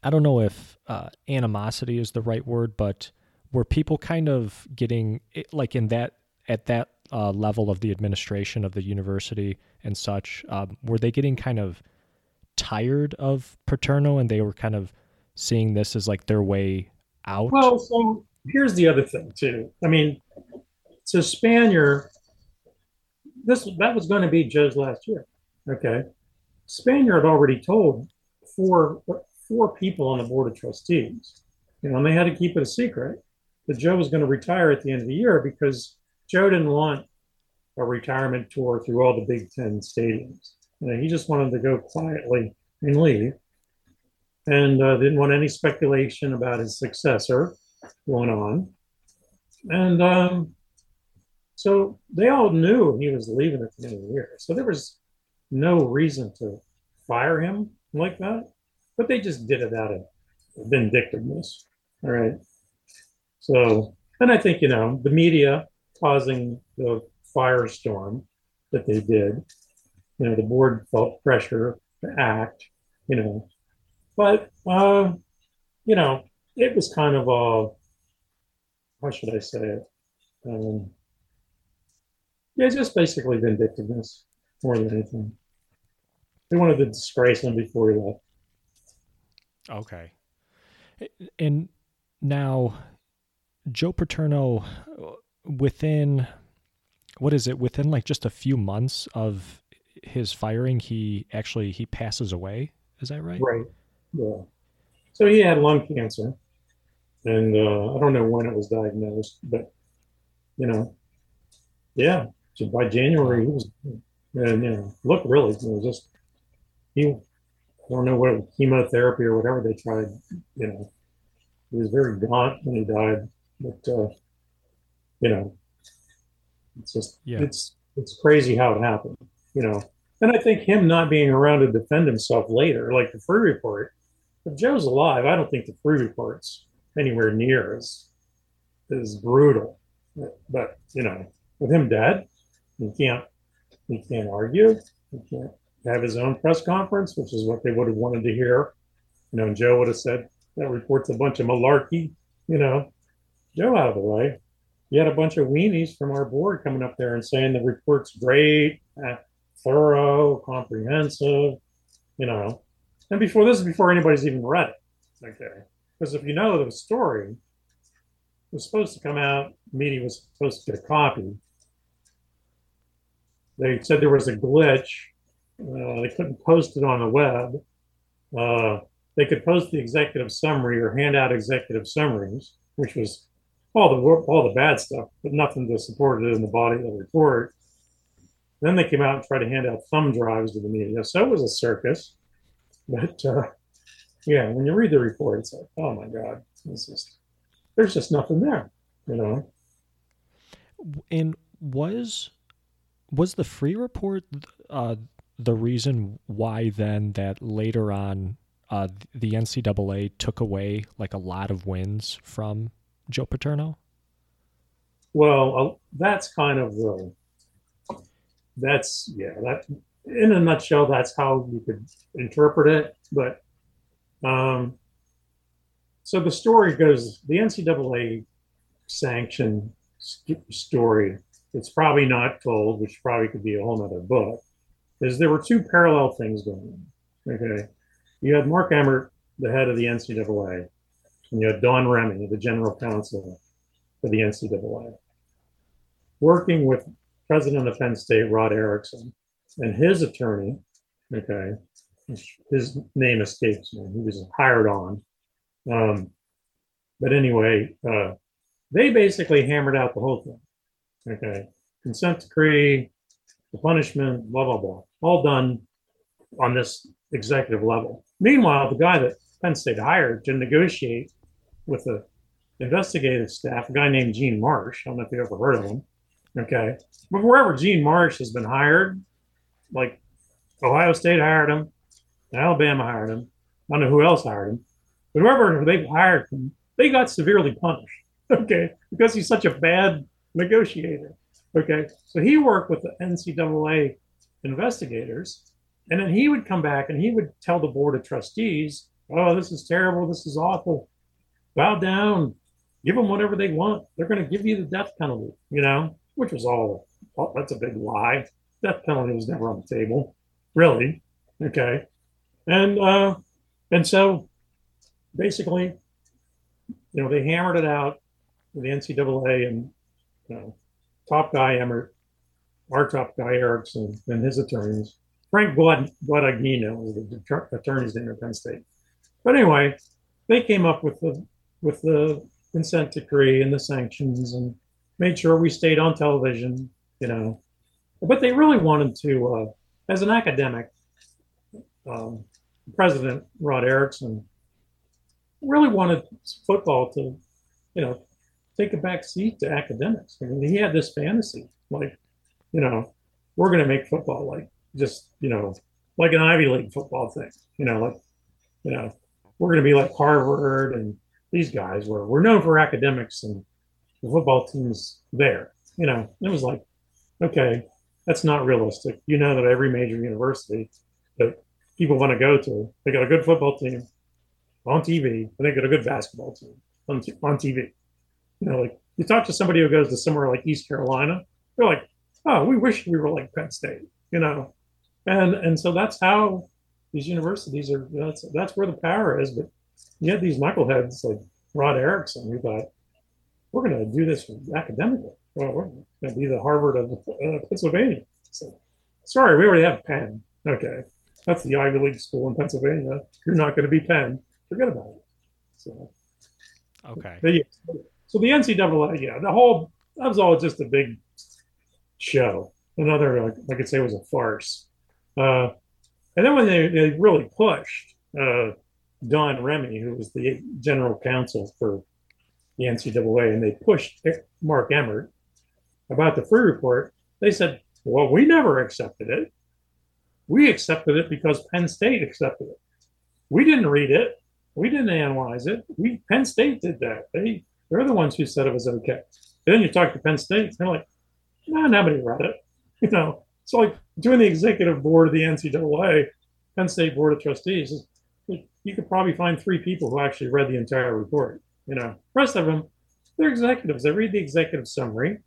I don't know if uh, animosity is the right word, but were people kind of getting like in that at that uh, level of the administration of the university and such, um, were they getting kind of tired of Paterno and they were kind of seeing this as like their way out? Well, so here's the other thing too. I mean, so Spanier, this that was going to be Joe's last year. Okay, Spanier had already told four four people on the board of trustees, you know, and they had to keep it a secret that Joe was going to retire at the end of the year because Joe didn't want a retirement tour through all the Big Ten stadiums. You know, he just wanted to go quietly and leave, and uh, didn't want any speculation about his successor going on. And um, so they all knew he was leaving at the end of the year. So there was no reason to fire him like that, but they just did it out of vindictiveness. All right. So, and I think, you know, the media causing the firestorm that they did. You know, the board felt pressure to act, you know, but, uh, you know, it was kind of a, how should I say it? Um, yeah, just basically vindictiveness more than anything. They wanted to disgrace him before he left. Okay. And now, Joe Paterno, within what is it within like just a few months of his firing he actually he passes away is that right right yeah so he had lung cancer and uh, i don't know when it was diagnosed but you know yeah so by january he was and you know look really it was just he I don't know what chemotherapy or whatever they tried you know he was very gaunt when he died but uh, you know it's just yeah. it's it's crazy how it happened, you know. And I think him not being around to defend himself later, like the Freeh report, if Joe's alive, I don't think the Freeh report's anywhere near is is brutal. But you know, with him dead, he can't he can't argue. He can't have his own press conference, which is what they would have wanted to hear. You know, and Joe would have said that report's a bunch of malarkey. You know, Joe out of the way you had a bunch of weenies from our board coming up there and saying the report's great, uh, thorough, comprehensive, you know. And before this is before anybody's even read it. Okay. Because if you know the story, it was supposed to come out, media was supposed to get a copy. They said there was a glitch. Uh, they couldn't post it on the web. Uh, they could post the executive summary or hand out executive summaries, which was all the all the bad stuff, but nothing to support it in the body of the report. Then they came out and tried to hand out thumb drives to the media. So it was a circus. But uh, yeah, when you read the report, it's like, oh my God, it's just there's just nothing there, you know. And was was the Freeh report uh, the reason why then that later on uh, the NCAA took away like a lot of wins from Joe Paterno? Well, uh, that's kind of the that's yeah that in a nutshell that's how you could interpret it. But um, so the story goes: the NCAA sanction st- story. It's probably not told, which probably could be a whole other book, is there were two parallel things going on. Okay. You had Mark Emmert, the head of the NCAA, and you had Don Remy, the general counsel for the NCAA, working with president of Penn State, Rod Erickson, and his attorney, okay, his name escapes me. He was hired on. Um, but anyway, uh, they basically hammered out the whole thing. Okay. Consent decree, the punishment, blah, blah, blah. All done on this executive level. Meanwhile, the guy that Penn State hired to negotiate with the investigative staff, a guy named Gene Marsh, I don't know if you ever heard of him. Okay. But wherever Gene Marsh has been hired, like Ohio State hired him, Alabama hired him, I don't know who else hired him, but whoever they hired him, they got severely punished. (laughs) Okay. Because he's such a bad negotiator. Okay. So he worked with the NCAA investigators, and then he would come back and he would tell the board of trustees, oh, this is terrible. This is awful. Bow down. Give them whatever they want. They're going to give you the death penalty, you know, which was all, oh, that's a big lie. Death penalty was never on the table, really. Okay. And, uh, and so basically, you know, they hammered it out with the NCAA and, you know, top guy Emmert, our top guy Erickson, and his attorneys. Frank Guadagnino was the attorney's name at Penn State. But anyway, they came up with the with the consent decree and the sanctions and made sure we stayed on television, you know. But they really wanted to, uh, as an academic, um, President Rod Erickson really wanted football to, you know, take a back seat to academics. I mean, he had this fantasy, like, you know, we're going to make football like just, you know, like an Ivy League football thing, you know, like, you know, we're going to be like Harvard and these guys were we're known for academics and the football team's there. You know, it was like, okay, that's not realistic. You know that every major university that people want to go to, they got a good football team on TV, and they got a good basketball team on, t- on TV. You know, like you talk to somebody who goes to somewhere like East Carolina, they're like, oh, we wish we were like Penn State, you know, and and so that's how these universities are. That's that's where the power is. But you had these knuckleheads like Rod Erickson who thought, we're going to do this academically. Well, we're going to be the Harvard of uh, Pennsylvania. So, sorry, we already have Penn. Okay. That's the Ivy League school in Pennsylvania. You're not going to be Penn. Forget about it. So, okay. Yeah, so the NCAA, yeah, the whole, that was all just a big show. Another, like I could say, was a farce. Uh, and then when they, they really pushed, uh, Don Remy, who was the general counsel for the NCAA, and they pushed Mark Emmert about the Freeh report. They said, Well, we never accepted it. We accepted it because Penn State accepted it. We didn't read it. We didn't analyze it. We Penn State did that. They they're the ones who said it was okay. And then you talk to Penn State, they're like, no, nobody read it. (laughs) You know, so like doing the executive board of the NCAA, Penn State Board of Trustees you could probably find three people who actually read the entire report. You know, the rest of them, they're executives. They read the executive summary.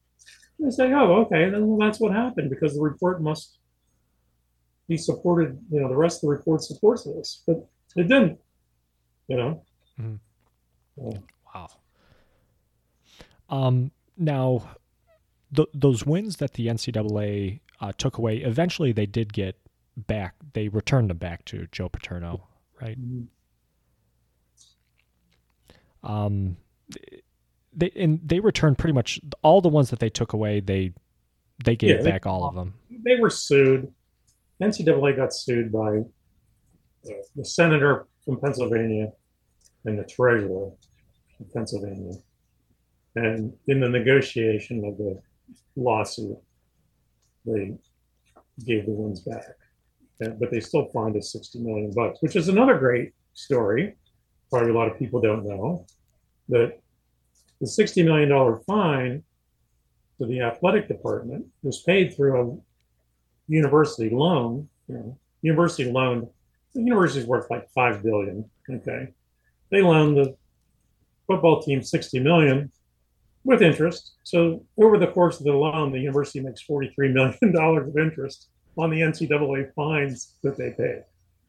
They say, "Oh, okay, then well, that's what happened because the report must be supported. You know, the rest of the report supports this, but it didn't. You know." Mm-hmm. Yeah. Wow. Um. Now, th- those wins that the NCAA uh, took away, eventually they did get back. They returned them back to Joe Paterno right? Mm-hmm. Um, they and they returned pretty much all the ones that they took away. They they gave yeah, back they, all of them. They were sued. NCAA got sued by the senator from Pennsylvania and the treasurer from Pennsylvania. And in the negotiation of the lawsuit, they gave the ones back but they still fined us 60 million bucks, which is another great story. Probably a lot of people don't know that the $60 million fine to the athletic department was paid through a university loan. You know, university loaned, the university's worth like 5 billion. Okay. They loaned the football team 60 million with interest. So over the course of the loan, the university makes $43 million (laughs) of interest on the NCAA fines that they pay.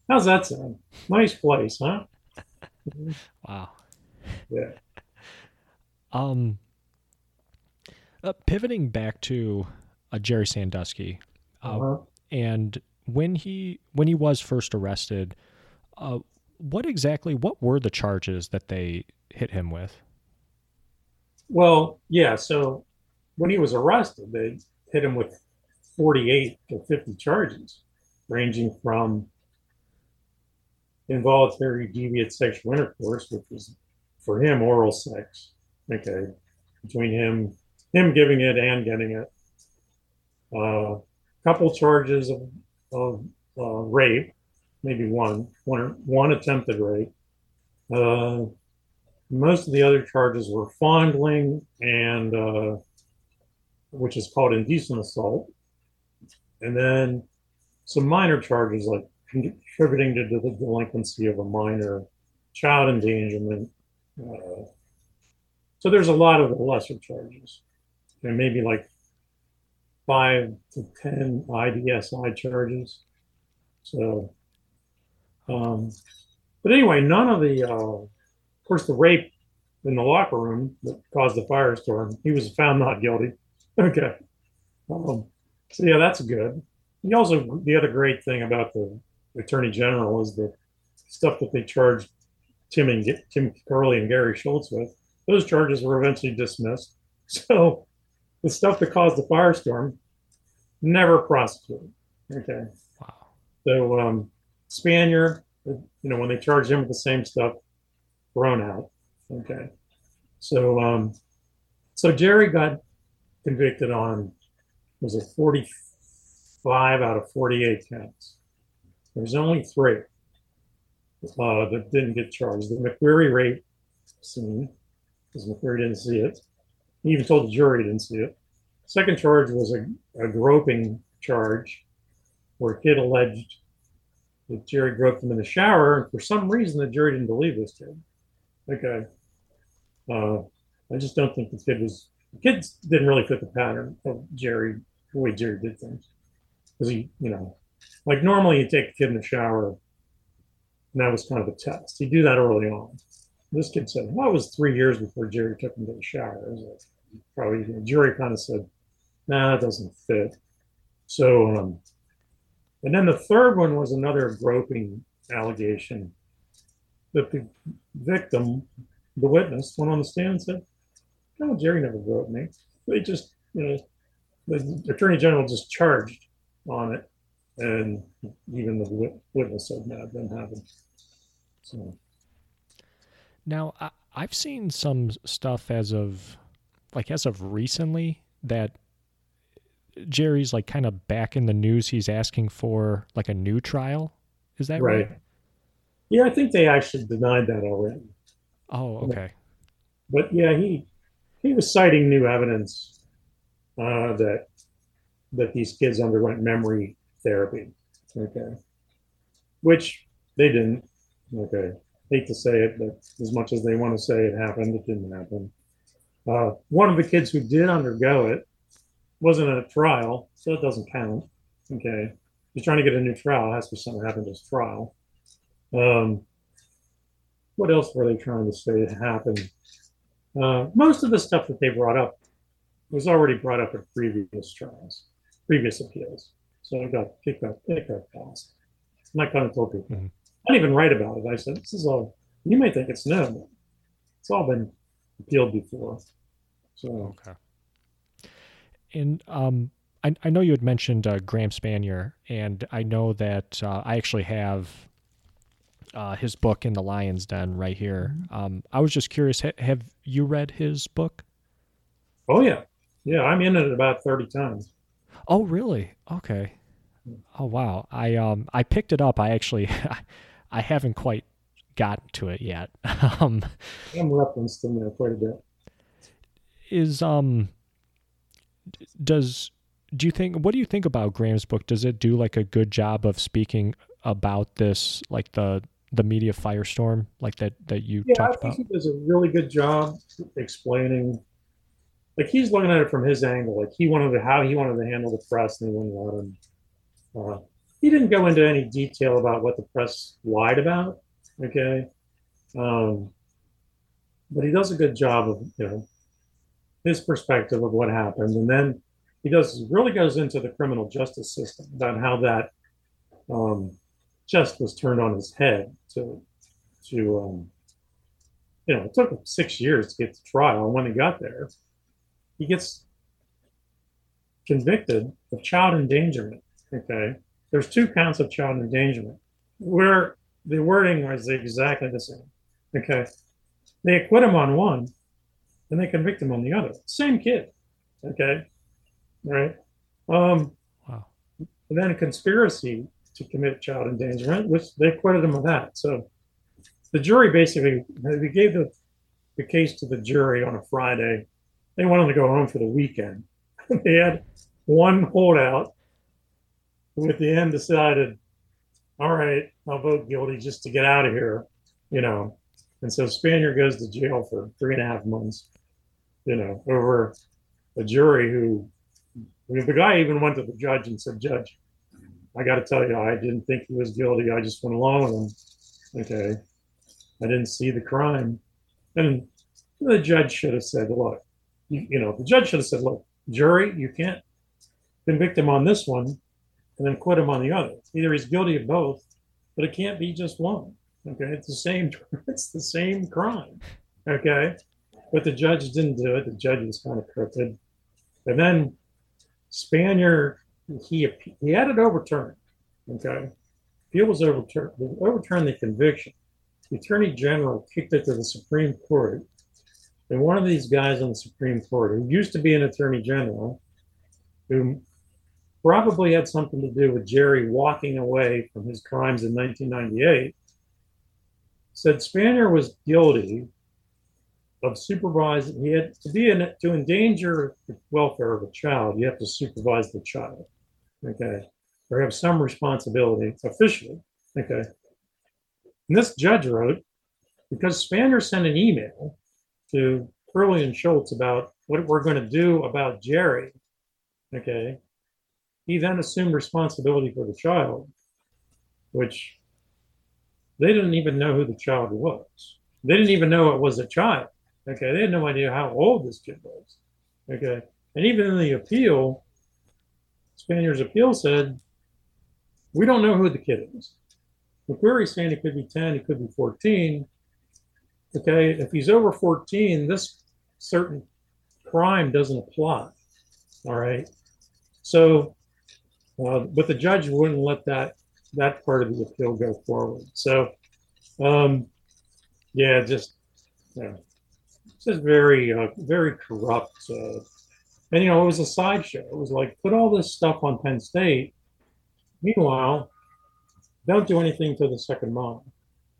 How's that sound? Nice place, huh? (laughs) Wow. Yeah. (laughs) Um, uh, pivoting back to uh, Jerry Sandusky, Uh-huh. and when he when he was first arrested, uh, what exactly what were the charges that they hit him with? Well, yeah. So when he was arrested, they hit him with 48 to 50 charges, ranging from involuntary deviant sexual intercourse, which was for him oral sex. Okay, between him him giving it and getting it. Uh, couple charges of, of uh, rape, maybe one, one, one attempted rape. Uh, most of the other charges were fondling and uh, which is called indecent assault and then some minor charges like contributing to the delinquency of a minor child endangerment uh, so there's a lot of lesser charges and maybe like five to ten idsi charges so um, but anyway none of the uh, of course, the rape in the locker room that caused the firestorm, he was found not guilty. (laughs) Okay. Um, so yeah, that's good. He also the other great thing about the attorney general is the stuff that they charged Tim and Tim Curley and Gary Schultz with. Those charges were eventually dismissed. (laughs) So the stuff that caused the firestorm never prosecuted. Okay. Wow. So um, Spanier, you know, when they charged him with the same stuff, thrown out. Okay. So um, so Jerry got convicted on was it 45 out of 48 counts. There's only three uh, that didn't get charged. The McQueary rape scene, because McQueary didn't see it. He even told the jury he didn't see it. Second charge was a, a groping charge where a kid alleged that Jerry groped him in the shower. And for some reason, the jury didn't believe this kid. Okay. Uh, I just don't think the kid was. The kids didn't really fit the pattern of Jerry, the way Jerry did things. Because he, you know, like normally you take a kid in the shower, and that was kind of a test. You do that early on. This kid said, well, it was three years before Jerry took him to the shower. Was probably, the jury kind of said, nah, it doesn't fit. So, um, and then the third one was another groping allegation that the victim, the witness, went on the stand and said, "No, Jerry never groped me. They just, you know, the attorney general just charged on it, and even the witness said no, it didn't happen." So now I, I've seen some stuff as of like as of recently that Jerry's like kind of back in the news. He's asking for like a new trial. Is that right? right? Yeah, I think they actually denied that already. Oh, okay. But yeah, he he was citing new evidence uh, that that these kids underwent memory therapy. Okay, which they didn't. Okay, hate to say it, but as much as they want to say it happened, it didn't happen. Uh, one of the kids who did undergo it wasn't at a trial, so it doesn't count. Okay, he's trying to get a new trial. It has to be something that happened at his trial. Um, what else were they trying to say happened? Uh, most of the stuff that they brought up was already brought up at previous trials, previous appeals. So I got kicked out, kicked out past. And I kind of told people, mm-hmm. I didn't even write about it. I said, this is all, you may think it's new, but it's all been appealed before. So, okay. And um, I, I know you had mentioned uh, Graham Spanier, and I know that uh, I actually have uh, his book in the Lion's Den right here. Mm-hmm. Um, I was just curious, ha- have you read his book? Oh yeah, yeah. I'm in it about thirty times. Oh really? Okay. Oh wow. I um I picked it up. I actually (laughs) I haven't quite gotten to it yet. (laughs) um, I'm referenced in there quite a bit. Is um does do you think what do you think about Graham's book? Does it do like a good job of speaking about this like the the media firestorm like that that you yeah, talked I think about? he does a really good job explaining like he's looking at it from his angle. Like he wanted to how he wanted to handle the press, and they wouldn't let him. Uh, he didn't go into any detail about what the press lied about. Okay, um, but he does a good job of you know his perspective of what happened, and then he does really goes into the criminal justice system about how that um, just was turned on his head to to um, you know it took him six years to get to trial, and when he got there, he gets convicted of child endangerment. Okay, there's two counts of child endangerment where the wording is exactly the same. Okay, they acquit him on one, and they convict him on the other. Same kid. Okay, right. Um, wow. Then a conspiracy to commit child endangerment, which they acquitted him of that. So the jury basically they gave the the case to the jury on a Friday they wanted to go home for the weekend. (laughs) they had one holdout who at the end decided, all right, I'll vote guilty just to get out of here, you know. And so Spanier goes to jail for three and a half months, you know, over a jury who, the guy even went to the judge and said, Judge, I got to tell you, I didn't think he was guilty. I just went along with him. Okay. I didn't see the crime. And the judge should have said, Look, you, you know, the judge should have said, look, jury, you can't convict him on this one and then quit him on the other. Either he's guilty of both, but it can't be just one. Okay, it's the same. (laughs) It's the same crime. Okay, but the judge didn't do it. The judge was kind of crooked, and then Spanier he he had it overturned. Okay, appeal was overturned. Overturned the conviction. The attorney general kicked it to the Supreme Court, and one of these guys on the Supreme Court, who used to be an attorney general, who probably had something to do with Jerry walking away from his crimes in 1998, said Spanier was guilty of supervising. He had to be in to endanger the welfare of a child. You have to supervise the child, okay, or have some responsibility officially, okay. And this judge wrote because Spanier sent an email to Curley and Schultz about what we're going to do about Jerry, okay, he then assumed responsibility for the child, which they didn't even know who the child was. They didn't even know it was a child. Okay, they had no idea how old this kid was. Okay, and even in the appeal, Spanier's appeal said, we don't know who the kid is. McQueary's saying it could be 10, it could be 14. Okay, if he's over 14, this certain crime doesn't apply. All right. So, uh, but the judge wouldn't let that that part of the appeal go forward. So, um, yeah, just yeah, just very uh, very corrupt. Uh, and you know, it was a sideshow. It was like put all this stuff on Penn State. Meanwhile, don't do anything to the second mile,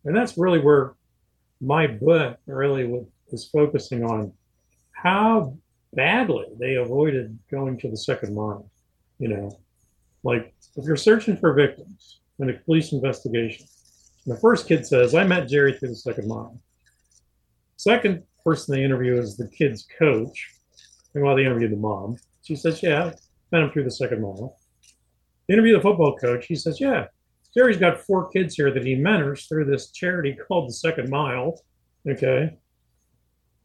and that's really where my book really was focusing on how badly they avoided going to the second mile. You know, like if you're searching for victims in a police investigation, the first kid says, I met Jerry through the second mile. Second person they interview is the kid's coach. And while they interview the mom, she says, Yeah, met him through the second mile. They interview the football coach. He says, Yeah, Jerry's got four kids here that he mentors through this charity called the Second Mile. Okay.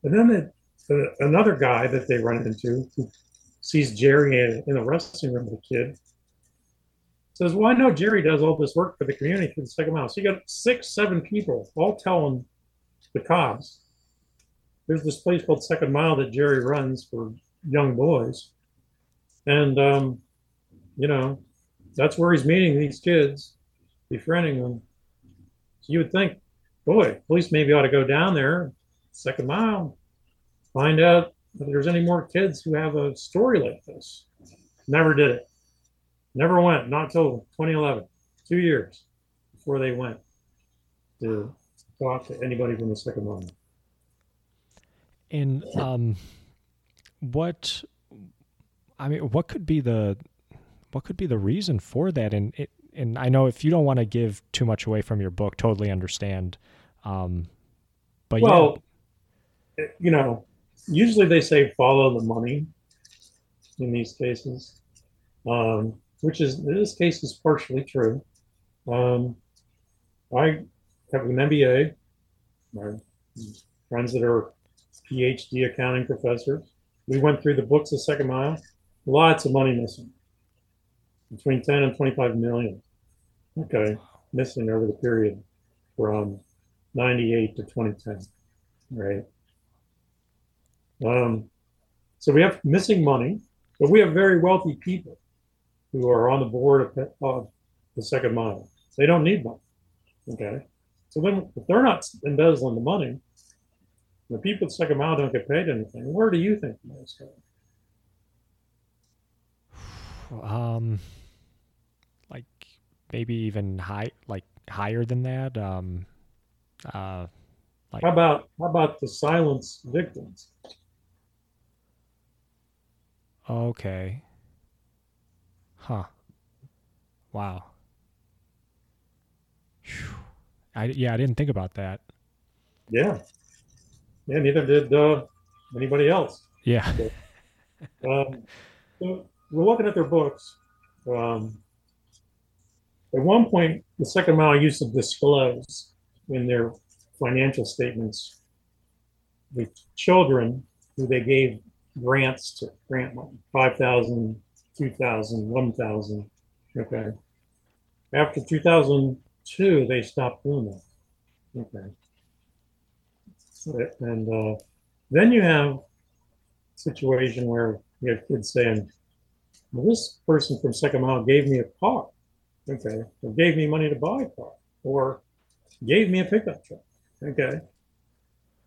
And then the, another guy that they run into who sees Jerry in, in the wrestling room with a kid says, Well, I know Jerry does all this work for the community for the Second Mile. So you got six, seven people all telling the cops there's this place called Second Mile that Jerry runs for young boys. And, um, you know, that's where he's meeting these kids befriending them. So you would think, boy, police maybe ought to go down there, second mile, find out if there's any more kids who have a story like this. Never did it. Never went, not until 2011, two years before they went to talk to anybody from the second mile. And um, what, I mean, what could be the, what could be the reason for that? And it, and I know if you don't want to give too much away from your book, totally understand. Um, but well, yeah. you know, usually they say follow the money in these cases, um, which is in this case is partially true. Um, I have an MBA. My friends that are PhD accounting professors. We went through the books of Second Mile. Lots of money missing, between 10 and 25 million. Okay, missing over the period from 98 to 2010, right? Um, so we have missing money, but we have very wealthy people who are on the board of, of the second mile. They don't need money. Okay. So then if they're not embezzling the money, the people at second mile don't get paid anything. Where do you think the money's going? Um like maybe even high like higher than that. Um uh like how about how about the silence victims? Okay. Huh. Wow. I yeah, I didn't think about that. Yeah. Yeah, neither did uh, anybody else. Yeah. (laughs) um, so we're looking at their books. Um, at one point, the second mile used to disclose in their financial statements the children who they gave grants to grant money 5000 2000 1000 okay. After 2002 they stopped doing that. Okay. And uh, then you have situation where you have kids saying well, this person from second mile gave me a car. Okay. Or gave me money to buy a car. Or gave me a pickup truck. Okay.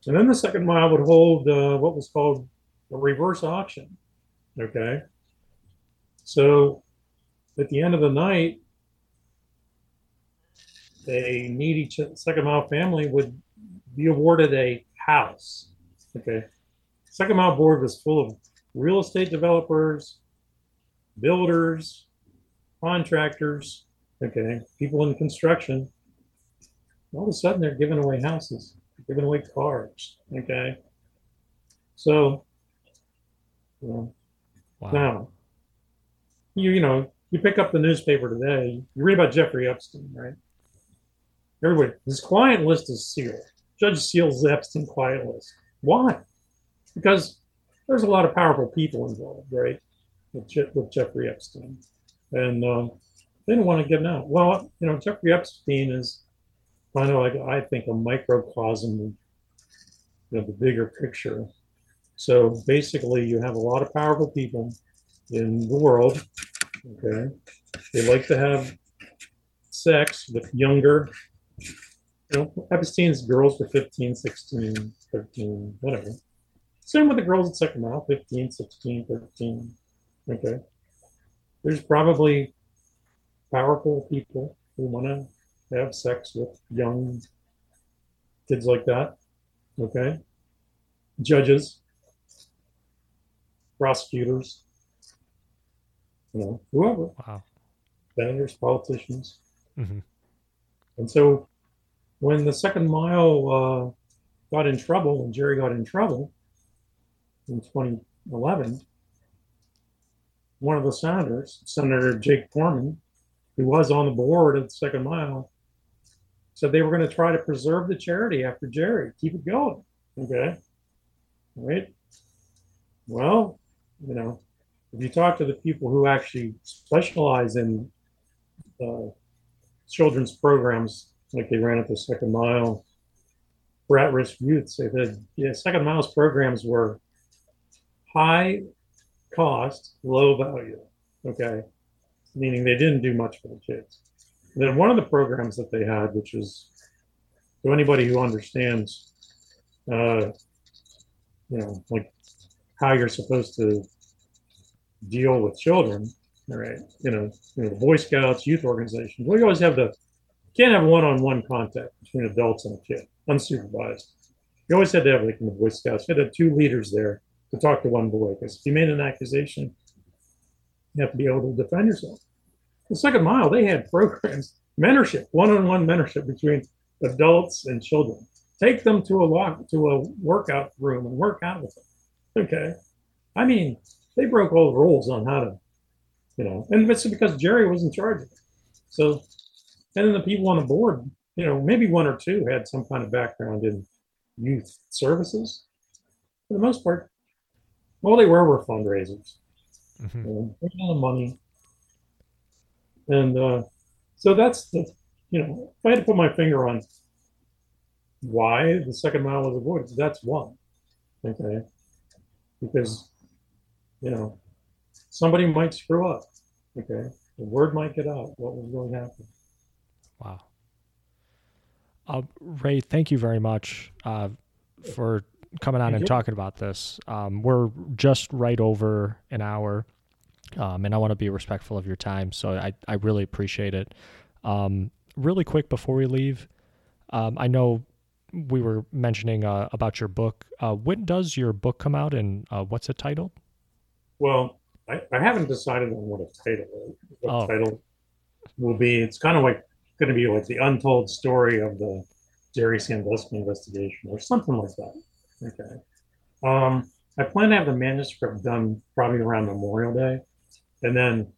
And then the second mile would hold uh, what was called a reverse auction. Okay. So at the end of the night, a needy second mile family would be awarded a house. Okay. Second mile board was full of real estate developers, builders, contractors, okay, people in construction. All of a sudden they're giving away houses, giving away cars. Okay. So Wow. Now, you you know, you pick up the newspaper today, you read about Jeffrey Epstein, right? Everybody, his client list is sealed. Judge seals Epstein client list. Why? Because there's a lot of powerful people involved, right? With, Je- with Jeffrey Epstein, and um, they didn't want to get out. Well, you know, Jeffrey Epstein is kind of like I think a microcosm of you know, the bigger picture so basically, you have a lot of powerful people in the world. Okay. They like to have sex with younger, you know, Epstein's girls were 15, 16, 13, whatever. Same with the girls at Second Mile, 15, 16, 13. Okay. There's probably powerful people who want to have sex with young kids like that. Okay. Judges, prosecutors, you know, whoever. Wow. Senators, politicians. Mm-hmm. And so when the second mile uh, got in trouble, when Jerry got in trouble in 2011, one of the senators, Senator Jake Corman, who was on the board of the second mile, said they were going to try to preserve the charity after Jerry, keep it going. Okay. All right. Well, you know, if you talk to the people who actually specialize in uh, children's programs, like they ran at the Second Mile for at-risk youth, say that yeah, Second Mile's programs were high cost, low value. Okay, meaning they didn't do much for the kids. And then one of the programs that they had, which is to anybody who understands, uh, you know, like how you're supposed to deal with children, right? You know, you know, Boy Scouts, youth organizations. We always have the can't have one-on-one contact between adults and a kid, unsupervised. You always had to have, like in the Boy Scouts, you had to have two leaders there to talk to one boy because if you made an accusation, you have to be able to defend yourself. The second mile, they had programs, mentorship, one-on-one mentorship between adults and children. Take them to a walk to a workout room and work out with them Okay. I mean, they broke all the rules on how to, you know, and it's because Jerry was in charge of it. So, and then the people on the board, you know, maybe one or two had some kind of background in youth services. For the most part, all they were were fundraisers, Mhm. you know, the money. And uh, so that's the, you know, if I had to put my finger on why the second mile was avoided, that's one. Okay. Because, you know, somebody might screw up. Okay. The word might get out what was really happening. Wow. Uh, Ray, thank you very much uh, for coming on and talking about this. Um, we're just right over an hour, um, and I want to be respectful of your time, so I, I really appreciate it. Um, really quick before we leave, um, I know we were mentioning uh, about your book. Uh, when does your book come out, and uh, what's it titled? Well, I, I haven't decided on what a title what Oh. title will be. It's kind of like going to be like the untold story of the Jerry Sandusky investigation or something like that. Okay. Um, I plan to have the manuscript done probably around Memorial Day, and then,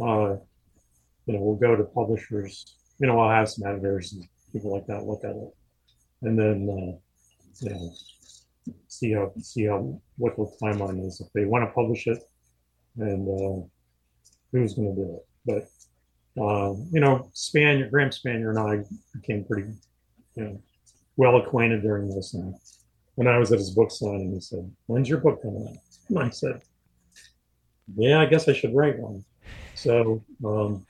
uh, you know, we'll go to publishers. You know, I'll have some editors and people like that look at it, and then, uh, you know, see how see how what the timeline is if they want to publish it, and uh, who's going to do it. But um, you know, Spanier, Graham Spanier, and I became pretty, you know, well acquainted during this. And when I was at his book signing, he said, "When's your book coming out?" And I said, "Yeah, I guess I should write one." So um,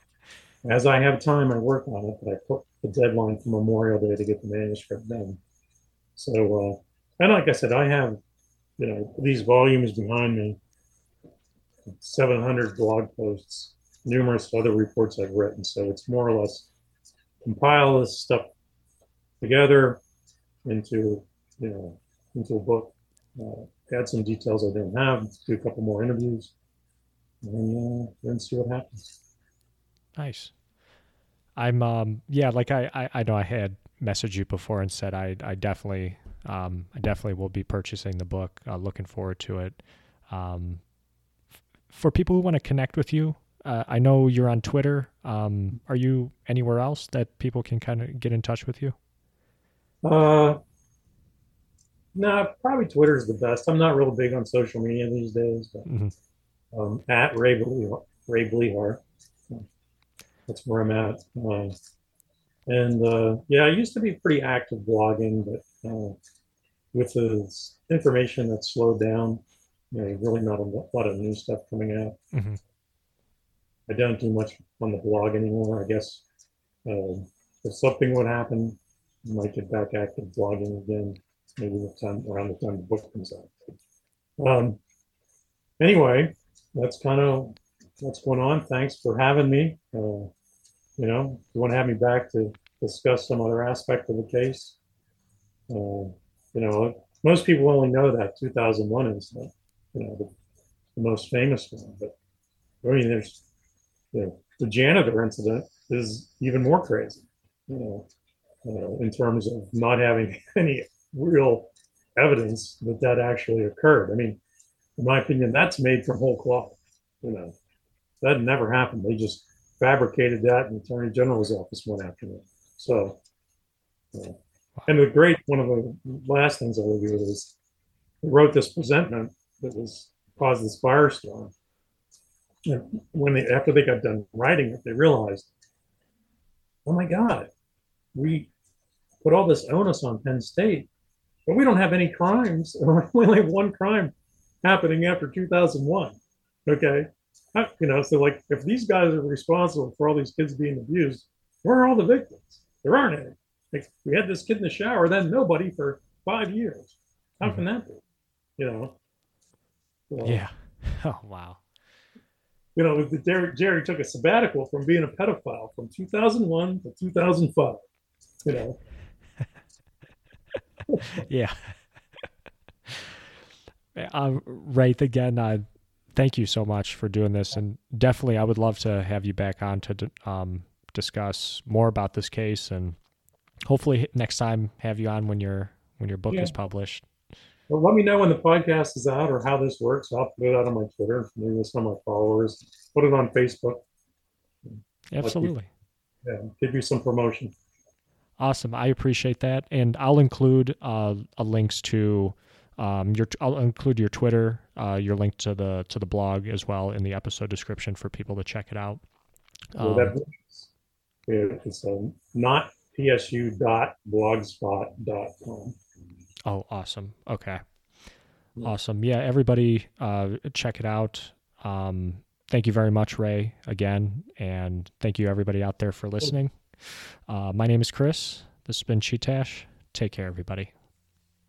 as I have time, I work on it, but I put the deadline for Memorial Day to get the manuscript done. So, uh, and like I said, I have, you know, these volumes behind me, 700 blog posts, numerous other reports I've written. So it's more or less compile this stuff together into, you know, into a book. Uh, add some details I didn't have, do a couple more interviews, and uh, then see what happens. Nice. I'm um yeah, like I, I I know I had messaged you before and said I I definitely um I definitely will be purchasing the book. Uh, looking forward to it. Um, f- for people who want to connect with you, uh, I know you're on Twitter. Um, are you anywhere else that people can kind of get in touch with you? Uh, no, probably Twitter is the best. I'm not real big on social media these days, but Mhm. um, at Ray Blehar, Ray Blehar. That's where I'm at. Uh, and uh, yeah, I used to be pretty active blogging, but uh, with the information that's slowed down, you know, really not a lot of new stuff coming out. Mhm. I don't do much on the blog anymore. I guess uh, if something would happen, I might get back active blogging again, maybe the time around the time the book comes out. Um, anyway, that's kind of what's going on. Thanks for having me. Uh, you know, if you want to have me back to discuss some other aspect of the case, uh, you know, most people only know that 2001 incident, you know, the, the most famous one. But I mean, there's you know, the janitor incident is even more crazy, you know, in terms of not having (laughs) any real evidence that that actually occurred. I mean, in my opinion, that's made from whole cloth. You know, that never happened. They just fabricated that in the Attorney General's office one afternoon. So, uh, and the great one of the last things I'll review is he wrote this presentment that was caused this firestorm. And when they after they got done writing it, they realized, oh my God, we put all this onus on Penn State, but we don't have any crimes. We (laughs) only have one crime happening after 2001. Okay. Uh, You know, so like if these guys are responsible for all these kids being abused, where are all the victims? There aren't any. Like, we had this kid in the shower, then nobody for five years. How can that be? You know? So, Yeah. (laughs) Oh wow. You know, the Jerry, Jerry took a sabbatical from being a pedophile from 2001 to 2005. You know, (laughs) yeah. (laughs) uh, right again. I thank you so much for doing this, and definitely, I would love to have you back on to um, discuss more about this case, and hopefully next time have you on when your when your book Yeah. is published. Well, let me know when the podcast is out or how this works. I'll put it out on my Twitter, maybe with some of my followers. Put it on Facebook. Absolutely. Yeah, give you some promotion. Awesome. I appreciate that. And I'll include uh, links to um, your I'll include your Twitter, uh, your link to the to the blog as well in the episode description for people to check it out. Um, that, it's um, not psu.blogspot.com. Oh, awesome. Okay. Yeah. Awesome. Yeah, everybody uh, check it out. Um, thank you very much, Ray, again. And thank you, everybody out there, for listening. Uh, my name is Chris. This has been Cheat Take care, everybody.